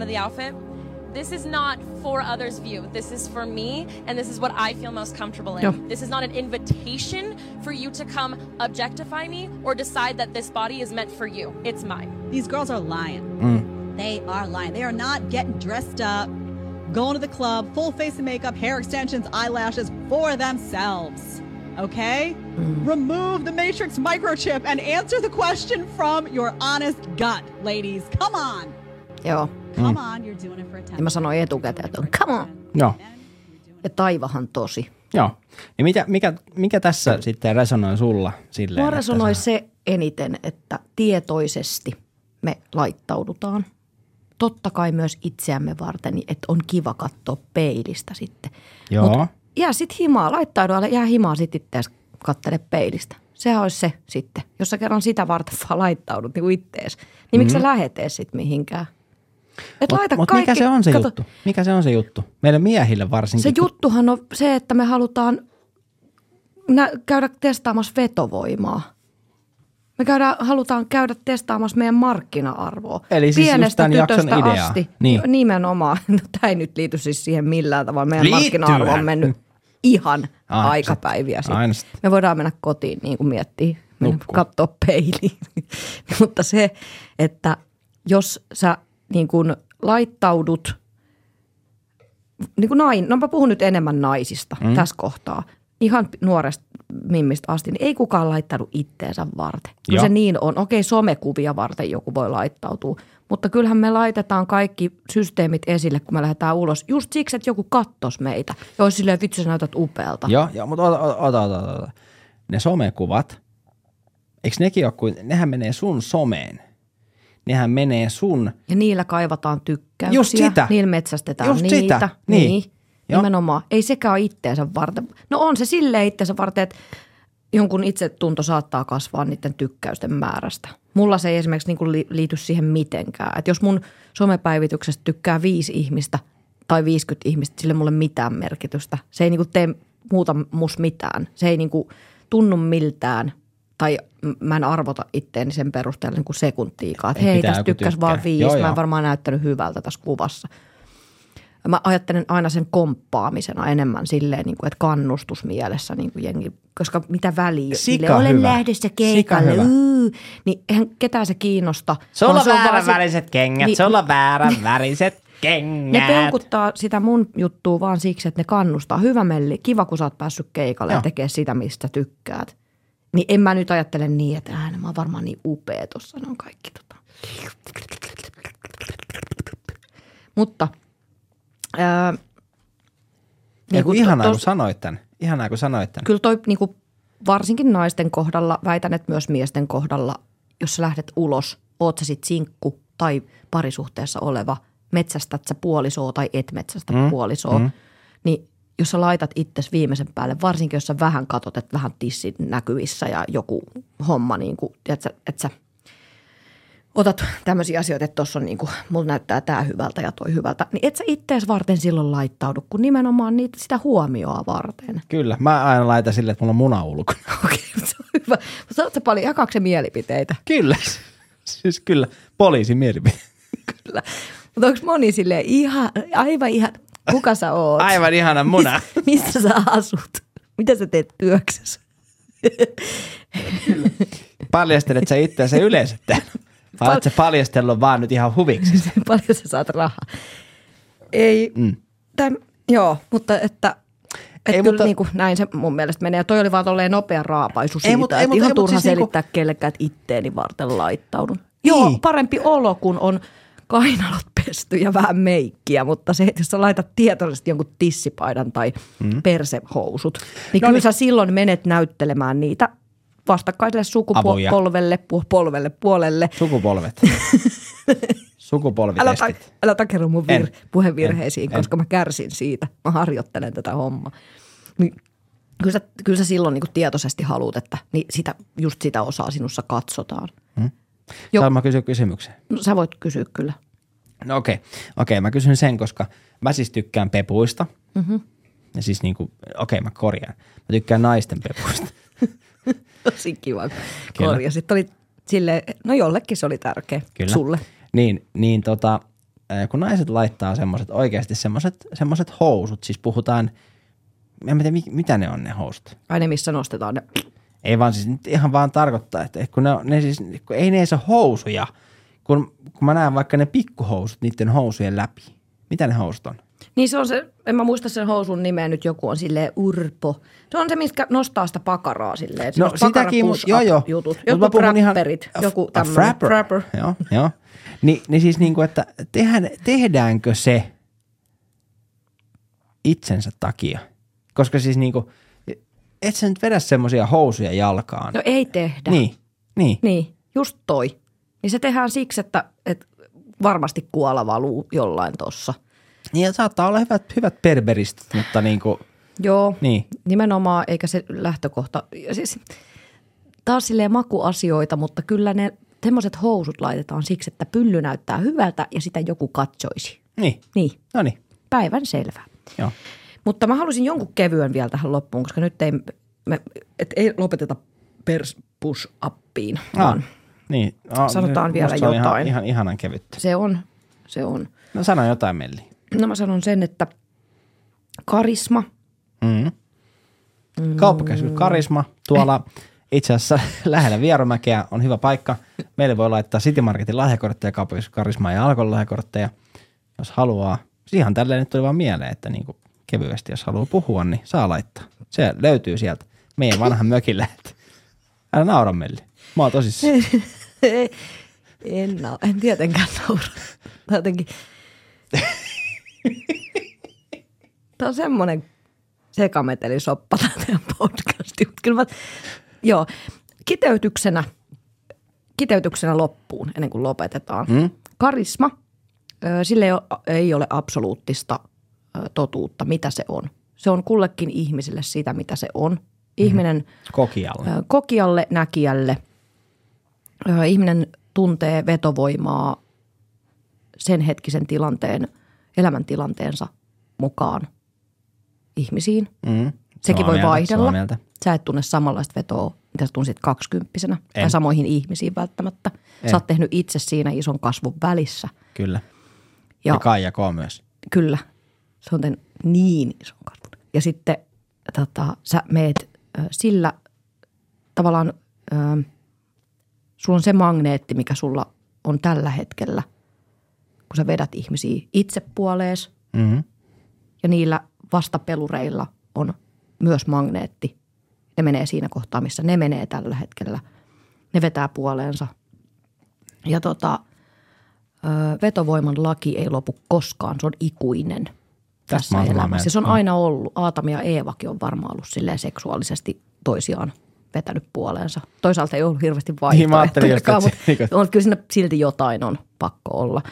Pan of the outfit. This is not for others' view. This is for me, and this is what I feel most comfortable in. Joo. This is not an invitation for you to come objectify me or decide that this body is meant for you. It's mine. These girls are lying. Mm. They are lying. They are not getting dressed up, going to the club, full face of makeup, hair extensions, eyelashes for themselves. Okay? Mm. Remove the Matrix microchip and answer the question from your honest gut, ladies. Come on. Joo, For ja mä sanoin etukäteen, että on come on. Joo. Ja taivahan tosi. Joo. Niin mikä, mikä, mikä tässä sitten resonoi sulla silleen? Mua resonoi sä- se eniten, että tietoisesti me laittaudutaan. Totta kai myös itseämme varten, niin että on kiva katsoa peilistä sitten. Joo. Mut jää sit himaa, laittaudu alle, jää himaa sit ittees kattele peilistä. Sehän olisi se sitten. Jos sä kerran sitä varten [laughs] vaan laittaudut niin ittees, niin miksi sä lähet ees sit mihinkään? Et Mut, laita mut kaikki, mikä se on se kato, juttu? Mikä se on se juttu? Meille miehille varsinkin. Se kun- juttuhan on se, että me halutaan nä- käydä testaamassa vetovoimaa. Me käydään, halutaan käydä testaamassa meidän markkina-arvoa. Eli siis just Pienestä tytöstä ideaa. asti. Niin. Nimenomaan. [laughs] No, tämä ei nyt liity siis siihen millään tavalla. Meidän Liittyyhän. markkina-arvo on mennyt ihan Ai, aikapäiviä sitten. aina sit. Me voidaan mennä kotiin niin kuin Nukkuu. katsoa peiliin. [laughs] Mutta se, että jos sä niin kuin laittaudut, niin kuin nain, no mä puhun nyt enemmän naisista mm. tässä kohtaa. ihan nuoresta mimmistä asti, niin ei kukaan laittanut itteensä varten. Kyllä Joo. se niin on. Okei, somekuvia varten joku voi laittautua, mutta kyllähän me laitetaan kaikki systeemit esille, kun me lähdetään ulos. Just siksi, että joku kattos meitä ja olisi silleen, vitsi sä näytät upealta. Joo, joo mutta ota, ota, ota, ota, ota. Ne somekuvat, eikö nekin ole kuin, nehän menee sun someen. Nehän menee sun, Ja niillä kaivataan tykkäyksiä. Just sitä. Niillä metsästetään Just niitä. sitä. Niin. niin. Joo. Nimenomaan. Ei sekään ole itteensä varten. No on se silleen itteensä varten, että jonkun itsetunto saattaa kasvaa niiden tykkäysten määrästä. Mulla se ei esimerkiksi niin kuin liity siihen mitenkään. Että jos mun somepäivityksestä tykkää viisi ihmistä tai 50 ihmistä, sille mulle mitään merkitystä. Se ei niin kuin tee muuta mus mitään. Se ei niin kuin tunnu miltään tai mä en arvota itteeni sen perusteella niin kuin sekuntiikaan. Että Ei hei, tästä tykkäs vaan tykkää. viisi. Joo, Mä en joo. varmaan näyttänyt hyvältä tässä kuvassa. Mä ajattelen aina sen komppaamisena enemmän silleen, niin kuin, että kannustusmielessä niin kuin jengi, koska mitä väliä. Sika Silleen, Olen hyvä. lähdössä keikalle, niin eihän ketään se kiinnosta. Sulla vaan on vaan väärän se- väriset kengät, Niin. sulla on väärän [laughs] väriset Ne kengät. peukuttaa sitä mun juttua vaan siksi, että ne kannustaa. Hyvä melli, kiva kun sä oot päässyt keikalle Joo. ja tekee sitä, mistä tykkäät. Niin en mä nyt ajattele niin, että ääne, mä oon varmaan niin upea tuossa, ne on kaikki tota. Mutta ää, niin kun ihanaa, tos- kun sanoit tämän. Ihanaa, kun sanoit tämän. kyllä toi niin kuin varsinkin naisten kohdalla, väitän, että myös miesten kohdalla, jos sä lähdet ulos, oot sä sit sinkku tai parisuhteessa oleva, metsästät sä puolisoa tai et metsästä mm. puolisoa, mm. niin jos sä laitat itses viimeisen päälle, varsinkin jos sä vähän katot, että vähän tissin näkyvissä ja joku homma, niin kuin, että, sä, että sä otat tämmöisiä asioita, että tuossa on niin kuin, mulla näyttää tämä hyvältä ja toi hyvältä, niin et sä ittees varten silloin laittaudu, kun nimenomaan niitä, sitä huomioa varten. Kyllä, mä aina laitan silleen, että mulla on muna ulkona. [laughs] Okei, mutta se on hyvä. Sä paljon, jakaako mielipiteitä? Kyllä, [laughs] siis kyllä, poliisin mielipide. Kyllä. Mutta onko moni silleen ihan, aivan ihan, kuka sä oot? Aivan ihana muna. Mis, missä sä asut? Mitä sä teet työksessä? Paljastelet sä itseäsi yleensä täällä? Vai oot sä paljastellut vaan nyt ihan huviksi? [laughs] Paljon sä saat rahaa? Ei, mm. täm, joo, mutta että et Ei, ei, kyllä mutta- niin kuin näin se mun mielestä menee. Ja toi oli vaan tolleen nopea raapaisu siitä, Ei, mutta- ei, että mutta- ihan ei, mutta turha siis niinku- selittää kellekään, että itteeni varten laittaudun. Joo, Niin. parempi olo, kun on kainalot pesty ja vähän meikkiä, mutta se, että jos sä laitat tietoisesti jonkun tissipaidan tai mm. persehousut, niin No kyllä niin. sä silloin menet näyttelemään niitä vastakkaiselle sukupolvelle, pu- polvelle, puolelle. Sukupolvet. [laughs] Älä, Sukupolvitestit. ta- älä takerro mun vir- En. puhevirheisiin, En. En. koska mä kärsin siitä. Mä harjoittelen tätä hommaa. Niin, kyllä, sä, kyllä sä silloin niin tietoisesti haluat, että niin sitä, just sitä osaa sinussa katsotaan. Jo. Saanko mä kysyä kysymyksen? No, sä voit kysyä kyllä. No okei, okay. okei, mä kysyn sen, koska mä siis tykkään pepuista. Mm-hmm. Ja siis niinku, okei mä korjaan. Mä tykkään naisten pepuista. [laughs] Tosi kiva, Kyllä. korjasit. Oli sille, no jollekin se oli tärkeä. Kyllä. Sulle. Niin, niin tota, kun naiset laittaa semmoiset, oikeasti semmoiset, semmoiset housut, siis puhutaan, en mä tiedä mi- mitä ne on ne housut. Aina missä nostetaan ne. Ei vaan siis nyt ihan vaan tarkoittaa, että kun ne, ne siis, kun ei ne edes ole housuja, kun, kun mä näen vaikka ne pikkuhousut niiden housujen läpi. Mitä ne housut on? Niin se on se, en mä muista sen housun nimeä nyt, joku on silleen urpo. Se on se, mitkä nostaa sitä pakaraa silleen. No sitäkin, mut- joo joo. Jutut. Joku puhun ihan- frapperit, joku tämmöinen. frapper. frapper. Joo, joo. Ni, niin siis niinku, että tehdään, tehdäänkö se itsensä takia? Koska siis niinku, et sä nyt vedä semmosia housuja jalkaan. No ei tehdä. Niin, niin. Niin, just toi. Niin se tehdään siksi, että, että varmasti kuola valuu jollain tossa. Niin ja saattaa olla hyvät, hyvät berberistit, mutta niinku, Joo, niin. nimenomaan, eikä se lähtökohta. Ja siis, taas silleen makuasioita, mutta kyllä ne semmoiset housut laitetaan siksi, että pylly näyttää hyvältä ja sitä joku katsoisi. Niin, Niin, no niin, päivän selvä. joo. Mutta mä halusin jonkun kevyen vielä tähän loppuun, koska nyt ei, me, et ei lopeteta pers push appiin, vaan niin. No, Sanotaan nyt vielä jotain. Ihan, ihan ihanan kevyttä. se on, se on. No sano jotain, Melli. No mä sanon sen, että karisma, Mm. Kauppakeskus Karisma tuolla itse asiassa [laughs] lähellä Vieromäkeä on hyvä paikka. Meille voi laittaa City Marketin lahjakortteja, kauppakeskus Karisma ja Alkon lahjakortteja, jos haluaa. Ihan tälleen nyt tuli vaan mieleen, että niinku kevyesti, jos haluaa puhua, niin saa laittaa. Se löytyy sieltä meidän vanhan mökillä. Älä naura Melli. Mä oon tosissaan. [laughs] En, nau- en tietenkään naura. Tämä jotenkin... Tämä on semmoinen sekametelisoppa tämä podcasti. Kyllä mä, joo, kiteytyksenä, kiteytyksenä loppuun ennen kuin lopetetaan. Mm? Karisma, sille ei ole, absoluuttista totuutta, mitä se on. Se on kullekin ihmiselle sitä, mitä se on. Ihminen mm. Kokialle. Ö, kokijalle, näkijälle. Ihminen tuntee vetovoimaa sen hetkisen tilanteen, elämäntilanteensa mukaan ihmisiin. Mm. Sekin voi mieltä, vaihdella. Sä et tunne samanlaista vetoa, mitä sä tunsit kaksikymppisenä. En. Tai samoihin ihmisiin välttämättä. En. Sä oot tehnyt itse siinä ison kasvun välissä. Kyllä. Ja, Ja Kaija K. myös. kyllä, se on tehnyt niin ison kasvun. Ja sitten tota, sä meet ö, sillä tavallaan, ö, sulla on se magneetti, mikä sulla on tällä hetkellä, kun sä vedät ihmisiä itse puolees Mm-hmm. ja niillä vastapelureilla on myös magneetti. Ne menee siinä kohtaa, missä ne menee tällä hetkellä. Ne vetää puoleensa. Ja tota, vetovoiman laki ei lopu koskaan, se on ikuinen tässä elämässä. se on aina ollut, Aatami ja Eevakin on varmaan ollut silleen seksuaalisesti toisiaan vetänyt puoleensa. Toisaalta ei ollut hirveästi Niin, että se- mutta [laughs] on, kyllä siinä silti jotain on pakko olla.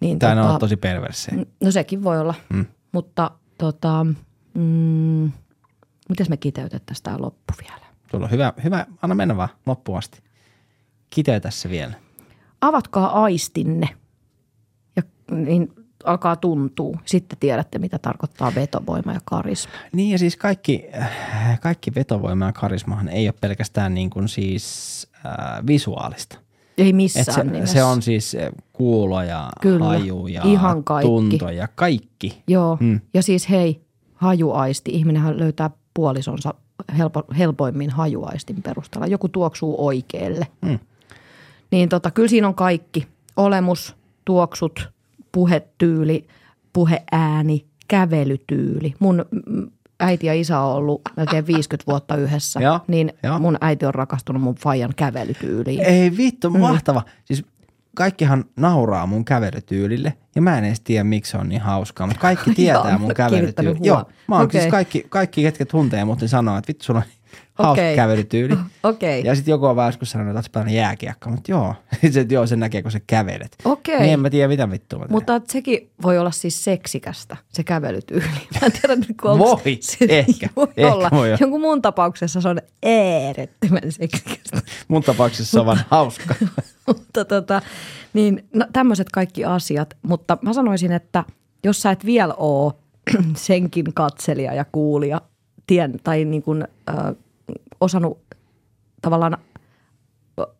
Niin, Tämä on tosi perverse. No sekin voi olla, mm. mutta tota, mm, mitäs me kiteytettäisiin tämä loppu vielä? Tulla on hyvä, hyvä, anna mennä vaan loppuun asti. Kiteytä se vielä. Avatkaa aistinne ja niin alkaa tuntua. Sitten tiedätte, mitä tarkoittaa vetovoima ja karisma. Niin ja siis kaikki, kaikki vetovoima ja karismahan ei ole pelkästään niin kuin siis äh, visuaalista. Ei Et missään se, nimessä. se on siis äh, kuulo ja Kyllä, haju ja ihan kaikki. tunto ja kaikki. Joo, mm. ja siis hei, hajuaisti. Ihminenhän löytää puolisonsa helpo, helpoimmin hajuaistin perusteella. Joku tuoksuu oikealle. Mm. Niin tota, kyllä siinä on kaikki. Olemus, tuoksut, puhetyyli, puheääni, kävelytyyli. Mun mm, äiti ja isä on ollut melkein 50 vuotta yhdessä, Joo, niin joo. mun äiti on rakastunut mun faijan kävelytyyliin. Ei vittu, mahtava. Siis kaikkihan nauraa mun kävelytyylille ja mä en edes tiedä, miksi se on niin hauskaa, mutta kaikki [laughs] tietää mä mun kävelytyyli. Joo, mä oon Okei. siis kaikki, kaikki, ketkä tuntee mut, niin sanoo, että vittu sulla on hauska Okei. kävelytyyli. [laughs] Okei. Ja sitten joku on vaan joskus sanonut, että ootko pelannut jääkiekkoa, mutta [laughs] joo, se, että joo, sen näkee, kun sä kävelet. Okei. Niin en mä tiedä, mitä vittua mä. Mutta sekin voi olla siis seksikästä, se kävelytyyli. [laughs] Mä en tiedä, kun Voi, onko- ehkä, voi ehkä olla. voi olla. Jonkun muun tapauksessa se on äärettömän seksikästä. Mun tapauksessa se on vaan hauska. mutta tota, niin no, tämmöiset kaikki asiat. Mutta mä sanoisin, että jos sä et vielä ole [clears throat] senkin katselija ja kuulija tien, tai niin kuin, äh, osannut tavallaan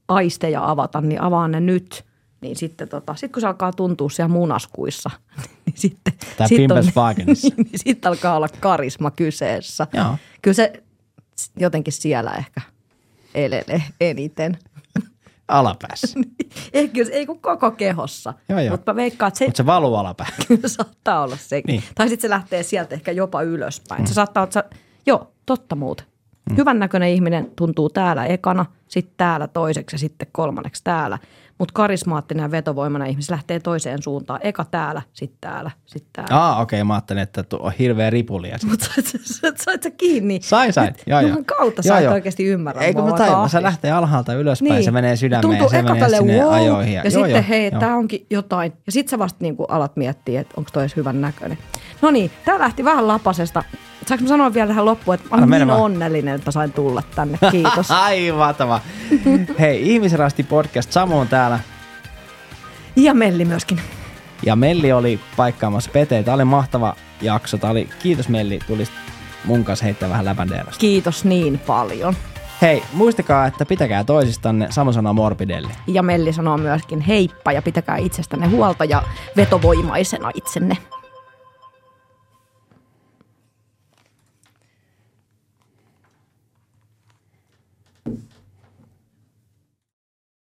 aisteja avata, niin avaa ne nyt. Niin sitten tota, sit kun se alkaa tuntua siellä munaskuissa, [laughs] niin sitten Tää sit on- [laughs] niin, niin sitten alkaa olla karisma kyseessä. Joo. Kyllä se jotenkin siellä ehkä elelee eniten. [laughs] Alapäässä. Ei, kyllä, se- ei kun koko kehossa. Joo, joo. Mutta veikkaan, että se, Mutta se valuu alapää. saattaa olla sekin. Niin. Niin. Tai sitten se lähtee sieltä ehkä jopa ylöspäin. Mm. Se saattaa olla, että sä- joo, totta muuta. Mm. Hyvännäköinen ihminen tuntuu täällä ekana, sitten täällä toiseksi ja sitten kolmanneksi täällä. Mutta karismaattinen ja vetovoimainen ihminen se lähtee toiseen suuntaan. Eka täällä, sitten täällä, sitten täällä. Aa, okei, okay, mä ajattelin, että tuo on hirveä ripulia. Mutta sait, sait, sait sä kiinni? Sain, sain. Nyt Joo, joo. Kautta sä et oikeasti ymmärrä. Ei kun mua, mä tajun, se lähtee alhaalta ylöspäin, niin. se menee sydämeen Tuntuu ja se eka menee tälle, sinne wow, ajoihin. Ja, joo, sitten joo, hei, joo. tämä onkin jotain. Ja sitten sä vasta niin alat miettiä, että onko toi edes hyvän näköinen. No niin, tää lähti vähän lapasesta. Saanko mä sanoa vielä tähän loppuun, että olen niin vaan. onnellinen, että sain tulla tänne. Kiitos. [laughs] Ai mahtava. Hei, Ihmisrasti podcast Samu on täällä. ja Melli myöskin. Ja Melli oli paikkaamassa Pete. Tämä oli mahtava jakso. Tämä oli, kiitos Melli, tulisit mun kanssa heittää vähän läpändeerosta. Kiitos niin paljon. Hei, muistakaa, että pitäkää toisistanne. Samu sanoo Morbidelli. Ja Melli sanoo myöskin heippa ja pitäkää itsestänne huolta ja vetovoimaisena itsenne.